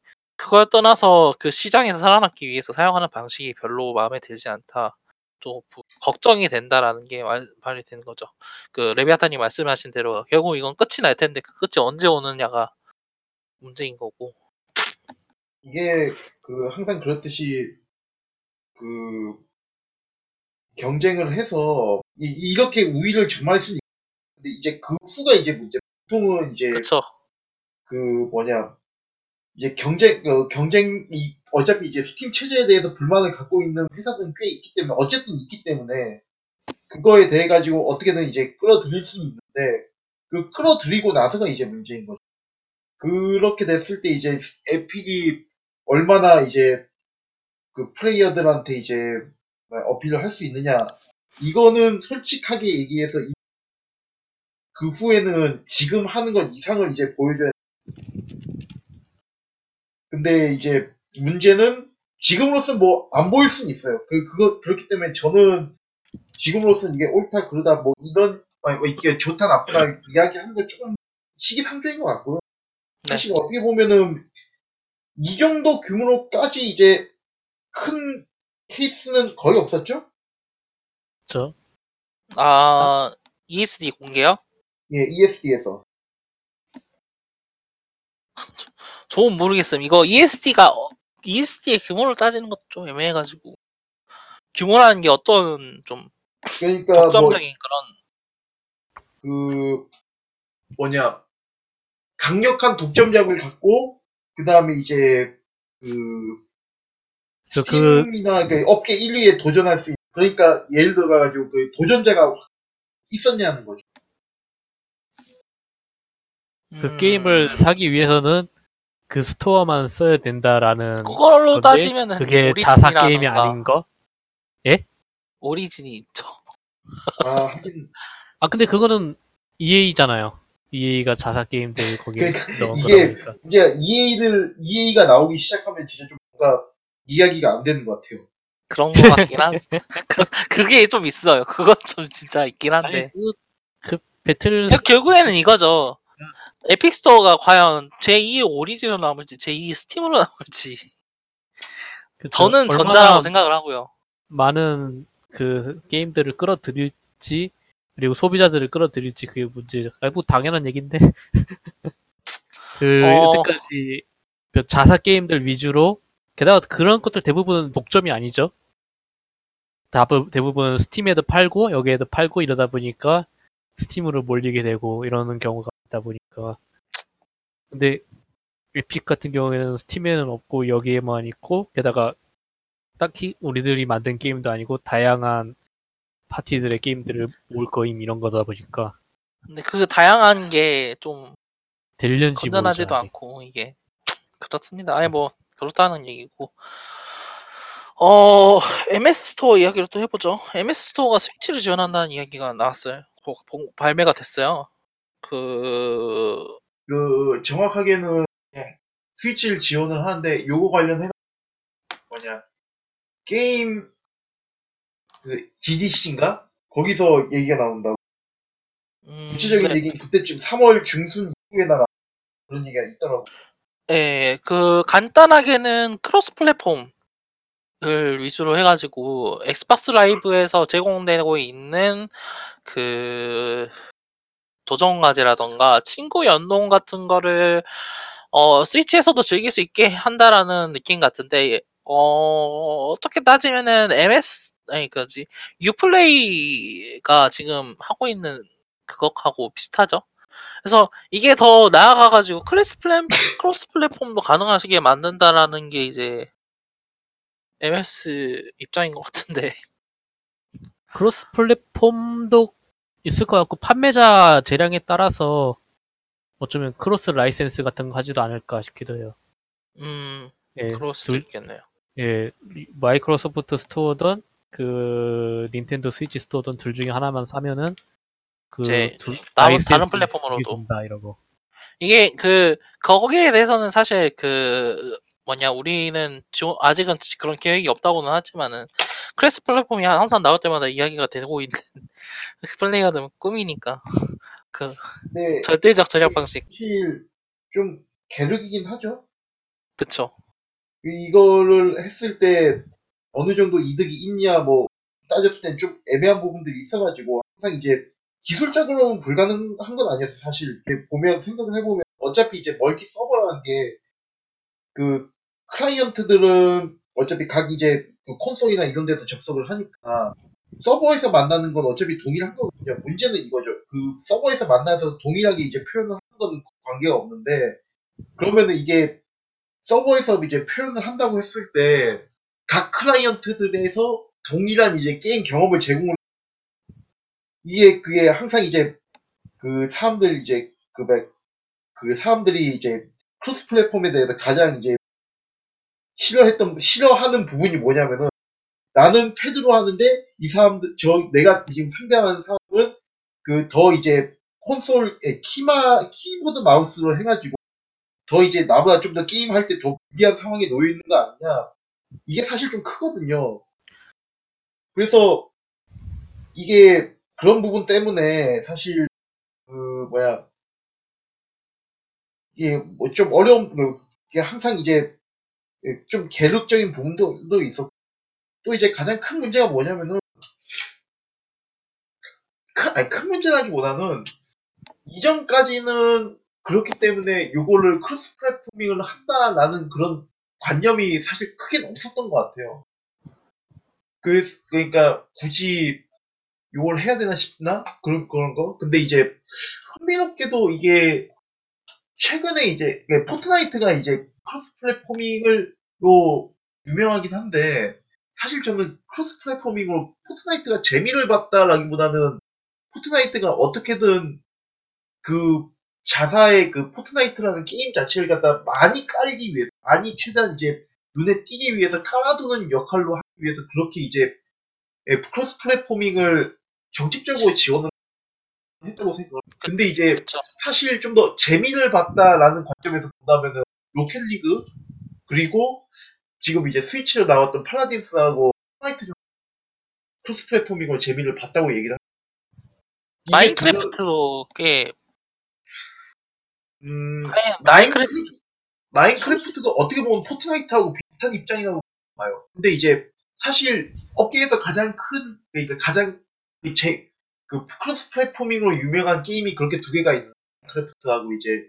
그걸 떠나서 그 시장에서 살아남기 위해서 사용하는 방식이 별로 마음에 들지 않다. 또 부- 걱정이 된다라는 게 말, 말이 되는 거죠. 그 레비아타님 말씀하신 대로 결국 이건 끝이 날 텐데 그 끝이 언제 오느냐가 문제인 거고 이게 그 항상 그렇듯이 그 경쟁을 해서 이, 렇게 우위를 점할 수는 있는데 이제 그 후가 이제 문제. 보통은 이제 그쵸. 그 뭐냐 이제 경쟁 어, 경쟁 이 어차피 이제 스팀 체제에 대해서 불만을 갖고 있는 회사들은 꽤 있기 때문에 어쨌든 있기 때문에 그거에 대해 가지고 어떻게든 이제 끌어들일 수는 있는데 그 끌어들이고 나서가 이제 문제인 거죠. 그렇게 됐을 때 이제 에픽이 얼마나 이제 그 플레이어들한테 이제 어필을 할 수 있느냐 이거는 솔직하게 얘기해서 이- 그 후에는 지금 하는 것 이상을 이제 보여줘야 근데 이제 문제는 지금으로서는 뭐안 보일 수는 있어요. 그 그거 그렇기 때문에 저는 지금으로서는 이게 옳다 그러다 뭐 이런 아니, 뭐 이게 좋다 나쁘다 이야기하는 거 조금 시기상조인 것 같고요. 네. 사실 어떻게 보면은 이 정도 규모로까지 이제 큰 케이스는 거의 없었죠? 저 아, ESD 공개요? 예, ESD에서. 저는 모르겠어요. 이거 ESD가 ESD의 규모를 따지는 것도 좀 애매해가지고 규모라는 게 어떤 좀 그러니까 뭐 독점적인 그런 그 뭐냐 강력한 독점작을 갖고 그 다음에 이제 그저그 스팀이나 그 업계 1위에 도전할 수 있는 그러니까 예를 들어가지고 그 도전자가 있었냐는 거죠. 그 음, 게임을 사기 위해서는 그 스토어만 써야 된다라는 그걸로 건데 따지면은 그게 자사 게임이 오리진이라던가 아닌 거? 오리진이 있죠. 아 하긴 아 근데 그거는 EA잖아요. EA가 자사 게임들 거기에 그러니까 넣은 이게- 거다 보니까. 이제 EA를 EA가 나오기 시작하면 진짜 좀 뭔가 이야기가 안 되는 것 같아요. 그런 거 같긴 한. 그, 그게 좀 있어요. 그건 좀 진짜 있긴 아니 한데. 그, 그 배틀 결- 결국에는 이거죠. 에픽 스토어가 과연 제2의 오리진으로 남을지 제2의 스팀으로 남을지. 그 저는 얼마나 전자라고 생각을 하고요. 많은 그 게임들을 끌어들일지 그리고 소비자들을 끌어들일지 그게 문제죠. 뭐 당연한 얘기인데 그 어. 여태까지 그 자사 게임들 위주로 게다가 그런 것들 대부분 독점이 아니죠. 다 부- 대부분 스팀에도 팔고 여기에도 팔고 이러다 보니까 스팀으로 몰리게 되고 이러는 경우가 있다 보니까 근데 에픽 같은 경우에는 스팀에는 없고 여기에만 있고 게다가 딱히 우리들이 만든 게임도 아니고 다양한 파티들의 게임들을 모을 거임 이런 거다 보니까 근데 그 다양한 게 좀 될는지 건전하지도. 않고 이게 그렇습니다. 아니 뭐 그렇다는 얘기고. 어 MS 스토어 이야기를 또 해보죠. MS 스토어가 스위치를 지원한다는 이야기가 나왔어요. 발매가 됐어요. 그 그 정확하게는 스위치를 지원을 하는데 요거 관련해 뭐냐 게임 그 GDC인가 거기서 얘기가 나온다고 음, 구체적인 그래. 얘기는 그때쯤 3월 중순 이후에나 나 그런 얘기가 있더라고. 예, 그 간단하게는 cross platform을 위주로 해가지고 엑스박스 라이브에서 제공되고 있는 그 도전 과제라던가 친구 연동 같은 거를 어 스위치에서도 즐길 수 있게 한다라는 느낌 같은데 어 어떻게 따지면은 MS 아니 그지 유플레이가 지금 하고 있는 그것하고 비슷하죠. 그래서 이게 더 나아가가지고 cross plat- cross platform도 가능하시게 만든다라는 게 이제 MS 입장인 것 같은데 cross platform도 있을 것 같고 판매자 재량에 따라서 어쩌면 cross license 같은 거 하지도 않을까 싶기도 해요. 음 예, 수도 둘- 있겠네요. 예, 마이크로소프트 스토어든 그 닌텐도 스위치 스토어든 둘 중에 하나만 사면은 그 제 둘- 다른 다른 플랫폼으로도 준다 이러고. 이게 그 거기에 대해서는 사실 그 뭐냐 우리는 지원- 아직은 그런 계획이 없다고는 하지만은 크로스 플랫폼이 항상 나올 때마다 이야기가 되고 있는 플레이어들 꿈이니까. 그 근데 절대적 절약 방식. 사실 좀 그러긴 하죠. 그쵸. 이거를 했을 때 어느 정도 이득이 있냐 뭐 따졌을 땐 좀 애매한 부분들이 있어가지고 항상 이제 기술적으로는 불가능한 건 아니었어 사실 보면 생각을 해보면 어차피 이제 멀티 서버라는 게 그 클라이언트들은 어차피 각 이제 그 콘솔이나 이런 데서 접속을 하니까 서버에서 만나는 건 어차피 동일한 거거든요. 문제는 이거죠. 그 서버에서 만나서 동일하게 이제 표현을 하는 건 관계가 없는데 그러면은 이게 서버에서 이제 표현을 한다고 했을 때 각 클라이언트들에서 동일한 이제 게임 경험을 제공을 이게 그게 항상 이제 그 사람들 이제 그, 막- 그 사람들이 이제 크로스 플랫폼에 대해서 가장 이제 싫어했던 싫어하는 부분이 뭐냐면은 나는 패드로 하는데 이 사람들 저 내가 지금 상대하는 사람은 그 더 이제 콘솔 에 키마 키보드 마우스로 해가지고 더 이제 나보다 좀 더 게임 할 때 더 불리한 상황에 놓여 있는 거 아니냐 이게 사실 좀 크거든요. 그래서 이게 그런 부분 때문에 사실 그 뭐야 이게 뭐 좀 어려운 그 이게 항상 이제 좀 계획적인 부분도 도 있었고 또 이제 가장 큰 문제가 뭐냐면은 큰, 아니, 큰 문제라기보다는 이전까지는 그렇기 때문에 요거를 크로스 플랫포밍을 한다라는 그런 관념이 사실 크게 없었던 것 같아요. 그, 그러니까 굳이 요걸 해야 되나 싶나? 그런, 그런 거? 근데 이제 흥미롭게도 이게 최근에 이제 포트나이트가 이제 크로스 플랫포밍을로 유명하긴 한데 사실 저는 크로스 플랫포밍으로 포트나이트가 재미를 봤다라기보다는 포트나이트가 어떻게든 그 자사의 그 포트나이트라는 게임 자체를 갖다 많이 깔기 위해서 많이 최대한 이제 눈에 띄기 위해서 깔아두는 역할로 하기 위해서 그렇게 이제 예, 크로스 플랫포밍을 정책적으로 지원을 했다고 생각을 근데 이제. 사실 좀 더 재미를 봤다라는 관점에서 본다면은 로켓리그 그리고 지금 이제 스위치로 나왔던 팔라딘스하고 스마이트 중 크로스 플랫포밍으로 재미를 봤다고 얘기를 마인크래프트도 꽤 그, 음, 하얀 마인크래프트 마인크래프트 마인크래프트도 어떻게 보면 포트나이트하고 비슷한 입장이라고 봐요. 근데 이제 사실 업계에서 가장 큰 그러니까 가장 제 그 크로스 플랫포밍으로 유명한 게임이 그렇게 두 개가 있는 마인크래프트하고 이제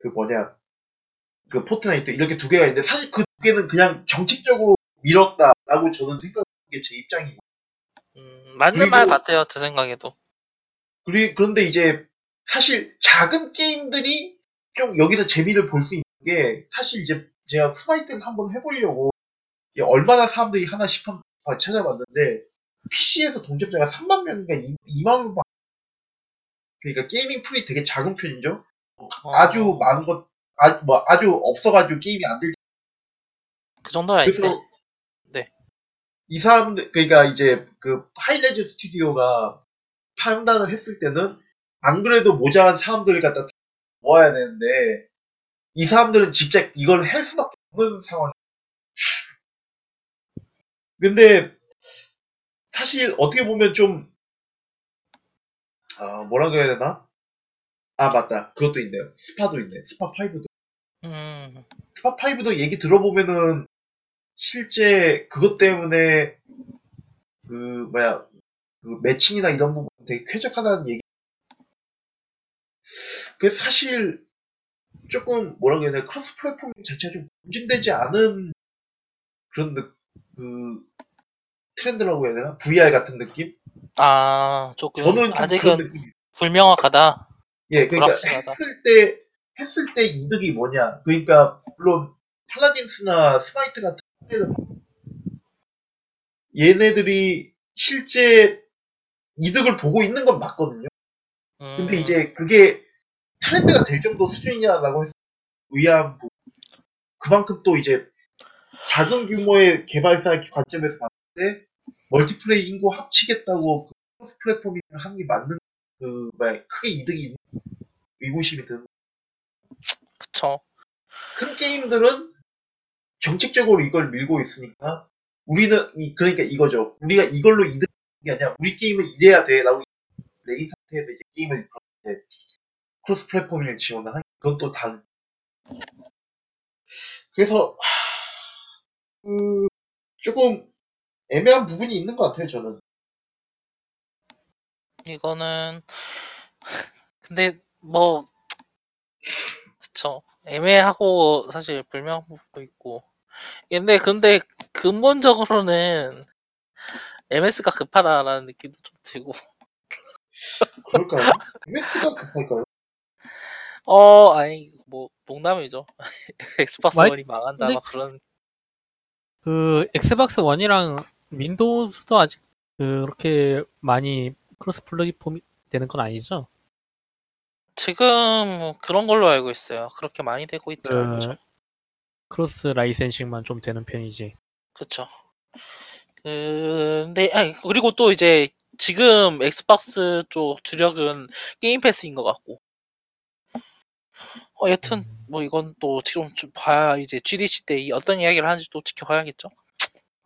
그 뭐냐 그 포트나이트 이렇게 두 개가 있는데 사실 그 두 개는 그냥 정책적으로 밀었다라고 저는 생각하는 게 제 입장이고 음, 맞는 그리고- 말 같아요 제 생각에도. 그리, 그런데 이제 사실 작은 게임들이 좀 여기서 재미를 볼 수 있는 게 사실 이제 제가 스마이트를 한번 해보려고 얼마나 사람들이 하나 싶어 찾아봤는데 PC에서 동접자가 3만 명인가 2 만 명 그러니까 gaming pool이 되게 작은 편이죠. 어, 아주 많은 것, 아, 뭐 아주 없어가지고 게임이 안 될. 그 정도는 아닌데 그래서 네. 이 사람들 그러니까 이제 그 하이레즈 스튜디오가 판단을 했을 때는 안 그래도 모자란 사람들을 갖다 모아야 되는데 이 사람들은 진짜 이걸 할 수밖에 없는 상황. 근데 사실 어떻게 보면 좀 아, 뭐라 그래야 되나? 아 맞다 그것도 있네요. 스파도 있네. 스파 5도. 5도 얘기 들어보면은 실제 그것 때문에 그 뭐야 그 매칭이나 이런 부분 되게 쾌적하다는 얘기. 그 사실 조금 뭐라 그래야 되나 크로스 플랫폼 자체가 좀 검증되지 않은 그런 느, 그 트렌드라고 해야 되나? VR 같은 느낌? 아 조금 저는 아직은. 불명확하다 예, 그러니까 불확실하다. 했을 때 했을 때 이득이 뭐냐? 그러니까 물론 팔라딘스나 스마이트 같은 얘네들이 실제 이득을 보고 있는 건 맞거든요. 근데 음, 이제 그게 트렌드가 될 정도 수준이냐라고 의아한 부분. 그만큼 또 이제 작은 규모의 개발사 관점에서 봤을 때 멀티플레이 인구 합치겠다고 그 크로스 플랫폼을 하는 게 맞는 그 뭐야 크게 이득이 있는 의구심이 드는 그쵸 큰 게임들은 정책적으로 이걸 밀고 있으니까 우리는 이- 그러니까 이거죠. 우리가 이걸로 이득이 아니라 우리 게임은 이래야 돼라고 내인 상태에서 이제 게임을 이제 크로스 플랫폼을 지원을 하니 그건 또 다른. 그래서 하, 그 조금 애매한 부분이 있는 것 같아요. 저는. 이거는 근데 뭐 그쵸 애매하고 사실 불명한 부분도 있고. 근데 근데 근본적으로는 MS가 급하다라는 느낌도 좀 들고. 그럴까요? MS가 급할까요? 어 아니 뭐 농담이죠. 엑스박스 마이- 원이 망한다 근데- 막 그런 그 엑스박스 원이랑 윈도우즈도 아직 그렇게 많이 크로스 플랫폼이 되는 건 아니죠? 지금 그런 걸로 알고 있어요. 그렇게 많이 되고 있지 그 않죠. cross licensing만 좀 되는 편이지. 그쵸. 근데 아니, 그리고 또 이제 지금 엑스박스 쪽 주력은 게임 패스인 것 같고. 어, 여튼 음. 뭐 이건 또 지금 좀 봐야 이제 GDC 때이 어떤 이야기를 하는지 또 지켜봐야겠죠.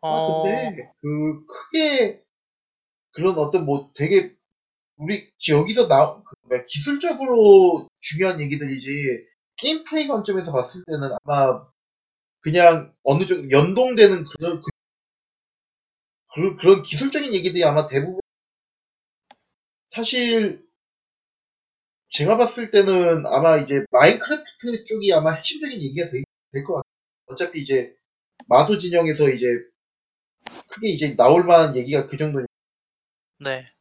아, 어, 근데, 그, 크게, 그런 어떤 뭐 되게, 우리, 여기서 나, 그, 뭐야, 기술적으로 중요한 얘기들이지, 게임 플레이 관점에서 봤을 때는 아마, 그냥 어느 정도 연동되는 그런, 그, 그, 그런 기술적인 얘기들이 아마 대부분, 사실, 제가 봤을 때는 아마 이제 마인크래프트 쪽이 아마 핵심적인 얘기가 될 것 같아요. 어차피 이제, 마소 진영에서 이제, 크게 이제 나올 만한 얘기가 그 정도니까. 네.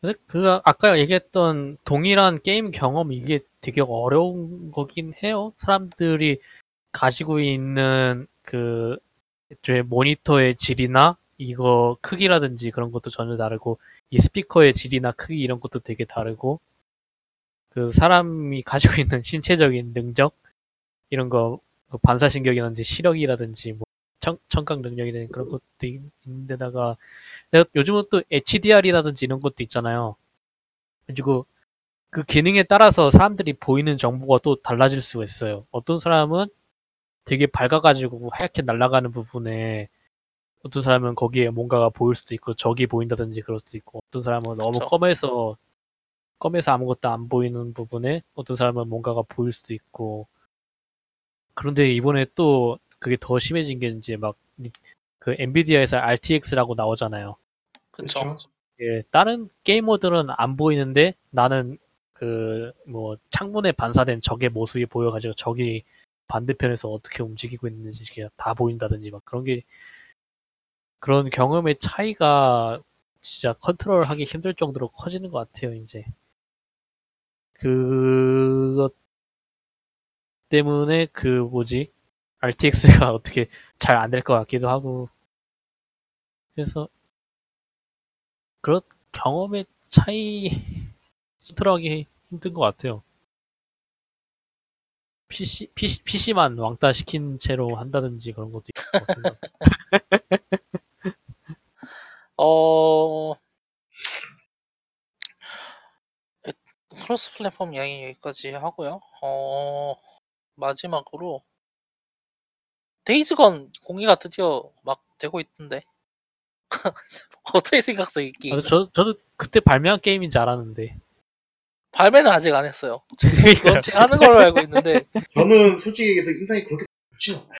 근데 그 아까 얘기했던 동일한 게임 경험 이게 되게 어려운 거긴 해요. 사람들이 가지고 있는 그 모니터의 질이나 이거 크기라든지 그런 것도 전혀 다르고 이 스피커의 질이나 크기 이런 것도 되게 다르고 그 사람이 가지고 있는 신체적인 능력 이런 거그 반사신경이라든지 시력이라든지 뭐 청, 청각 능력이라든지 그런 것도 있는데다가 요즘은 또 HDR이라든지 이런 것도 있잖아요. 그리고 그 기능에 따라서 사람들이 보이는 정보가 또 달라질 수가 있어요. 어떤 사람은 되게 밝아가지고 하얗게 날아가는 부분에 어떤 사람은 거기에 뭔가가 보일 수도 있고 적이 보인다든지 그럴 수도 있고 어떤 사람은 너무 그쵸. 검해서 검해서 아무것도 안 보이는 부분에 어떤 사람은 뭔가가 보일 수도 있고 그런데 이번에 또 그게 더 심해진 게 이제 막 그 엔비디아에서 RTX라고 나오잖아요. 그쵸. 예, 다른 게이머들은 안 보이는데 나는 그 뭐 창문에 반사된 적의 모습이 보여가지고 적이 반대편에서 어떻게 움직이고 있는지 다 보인다든지 막 그런 게 그런 경험의 차이가 진짜 컨트롤하기 힘들 정도로 커지는 것 같아요 이제 그것 때문에 그 뭐지 RTX가 어떻게 잘 안 될 것 같기도 하고 그래서 그런 경험의 차이 컨트롤하기 힘든 것 같아요. PC, PC, PC만 왕따 시킨 채로 한다든지 그런 것도 있고. 어 크로스 플랫폼 이야기 여기까지 하고요. 어 마지막으로 데이즈건 공개가 드디어 막 되고 있던데 어떻게 생각하세요 이 게임? 아, 저, 저도 그때 발매한 게임인 줄 알았는데. 발매는 아직 안 했어요. 지금 그러니까요. 런칭 하는 걸로 알고 있는데 저는 솔직히 얘기해서 인상이 그렇게 좋지는 않아요.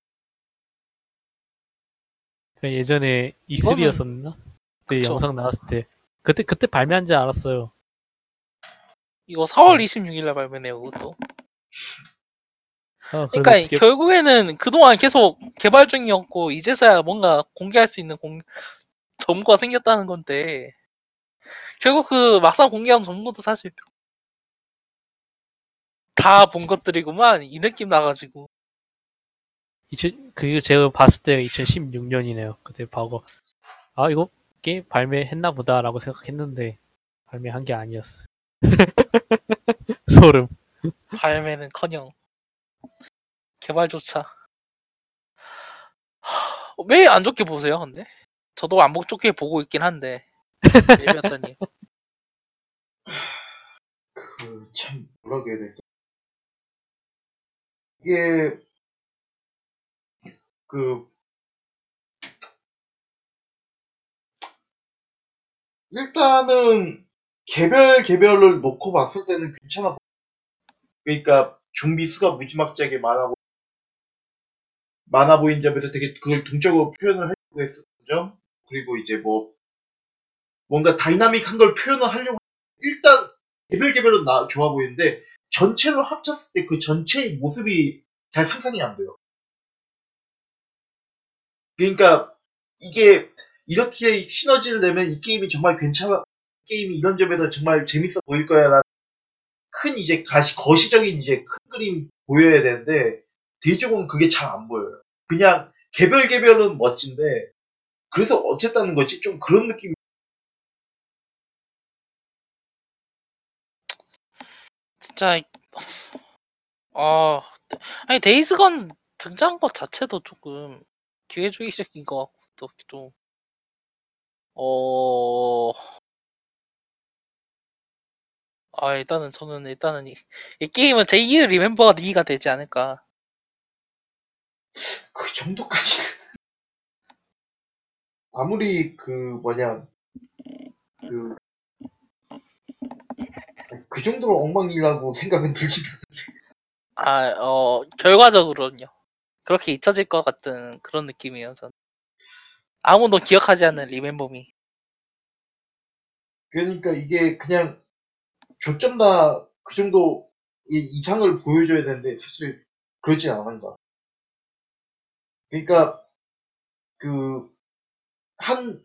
그 예전에 E3였었나? 그때 그쵸. 영상 나왔을 때. 그때, 그때 발매한 줄 알았어요. 이거 4월 26일 날 발매네요 그것도. 아, 그러니까 되게- 결국에는 그동안 계속 개발 중이었고 이제서야 뭔가 공개할 수 있는 공... 정보가 생겼다는 건데 결국 그 막상 공개한 정보도 사실 다 본 것들이구만 이 느낌 나가지고 2000, 그 제가 봤을 때 2016년이네요. 그때 봐고 아 이거 게임 발매했나 보다라고 생각했는데 발매한 게 아니었어. 소름. 발매는커녕 개발조차 왜 안 좋게 보세요 근데 저도 안 좋게 보고 있긴 한데 예비였다니 그, 참, 뭐라고 해야 될까. 이게, 그, 일단은, 개별 개별을 놓고 봤을 때는 괜찮아. 보- 그러니까, 좀비 수가 무지막지하게 많아, 보, 많아 보인 점에서 되게 그걸 동적으로 표현을 하려고 했었던 점. 그리고 이제 뭐, 뭔가 다이나믹한 걸 표현을 하려고, 일단, 개별 개별은 나, 좋아 보이는데, 전체로 합쳤을 때 그 전체의 모습이 잘 상상이 안 돼요. 그러니까 이게 이렇게 시너지를 내면 이 게임이 정말 괜찮아, 이 게임이 이런 점에서 정말 재밌어 보일 거야라는 큰 이제 가시, 거시적인 이제 큰 그림 보여야 되는데 데이지곤은 그게 잘 안 보여요. 그냥 개별 개별은 멋진데 그래서 어쨌다는 거지 좀 그런 느낌. 진짜 아 아니 데이즈건 등장한 것 자체도 조금 기회주의적인 것 같고 또 좀 어. 아 일단은 저는 일단은 이, 이 게임은 제2의 리멤버가 의미가 되지 않을까. 그 정도까지 아무리 그 뭐냐 그 그 정도로 엉망이라고 생각은 들지 아, 어, 결과적으로는요. 그렇게 잊혀질 것 같은 그런 느낌이에요, 전. 아무도 기억하지 않는 리멤버미. 그러니까 이게 그냥 조점 다그 정도 이- 이상을 보여줘야 되는데 사실 그렇진 않은가. 그러니까 그 한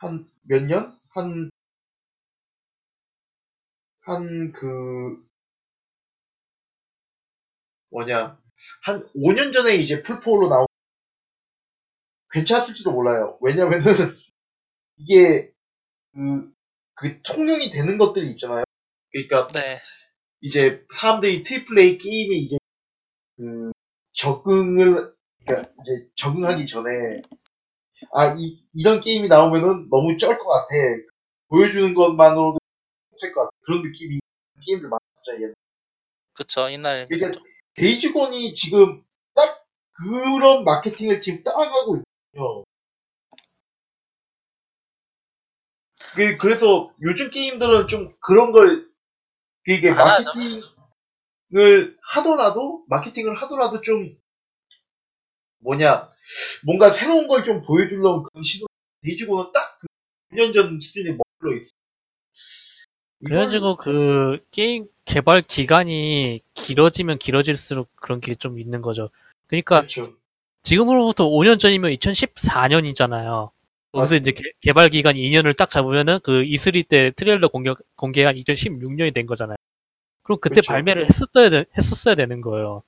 한 몇 년? 한 한 그 뭐냐 한 5년 전에 이제 플포로 나온 괜찮았을지도 몰라요. 왜냐면은 이게 그, 그 통용이 되는 것들이 있잖아요. 그러니까 네. 이제 사람들이 triple A 게임이 이제 그 적응을 그러니까 이제 적응하기 전에 아 이 이런 게임이 나오면은 너무 쩔 것 같아 보여주는 것만으로도 할것 같아 그런 느낌이 게임들 많았잖아요. 그쵸, 옛날에. 그러니까 데이지곤이 지금 딱 그런 마케팅을 지금 따라가고 있거든요. 그- 그래서 요즘 게임들은 좀 그런 걸 이게 안 하죠. 마케팅 을 하더라도 마케팅을 하더라도 좀 뭐냐 뭔가 새로운 걸 좀 보여주려고 그런 시도 데이지곤은 딱그 5년 전 수준에 머물러 있어. 그래가지고 그 게임 개발 기간이 길어지면 길어질수록 그런 게 좀 있는 거죠. 그러니까 그렇죠. 지금으로부터 5년 전이면 2014년이잖아요. 거기서 이제 맞습니다. 개- 개발 기간 2년을 딱 잡으면은 그 E3 때 트레일러 공개, 공개가 2016년이 된 거잖아요. 그럼 그때 그쵸. 발매를 했었어야, 되, 했었어야 되는 거예요.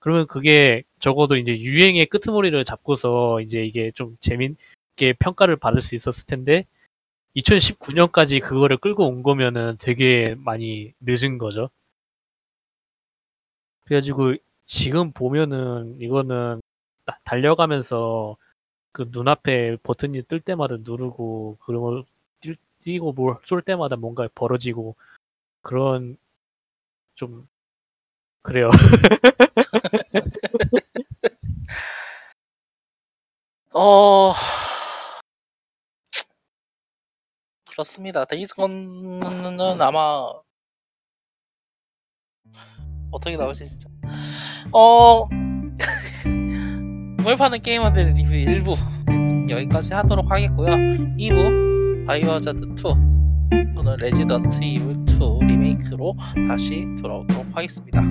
그러면 그게 적어도 이제 유행의 끄트머리를 잡고서 이제 이게 좀 재밌게 평가를 받을 수 있었을 텐데 2019년까지 그거를 끌고 온 거면은 되게 많이 늦은 거죠. 그래가지고 지금 보면은 이거는 다- 달려가면서 그 눈앞에 버튼이 뜰 때마다 누르고 그런 걸 뛸- 뛰고 뭘 쏠 때마다 뭔가 벌어지고 그런 좀 그래요. 어, 그렇습니다. 데이즈건은 아마 어떻게 나올지 진짜. 어, 물 파는 게이머들 리뷰 1부 여기까지 하도록 하겠고요. 2부 바이오하자드 2 또는 레지던트 이블 2 리메이크로 다시 돌아오도록 하겠습니다.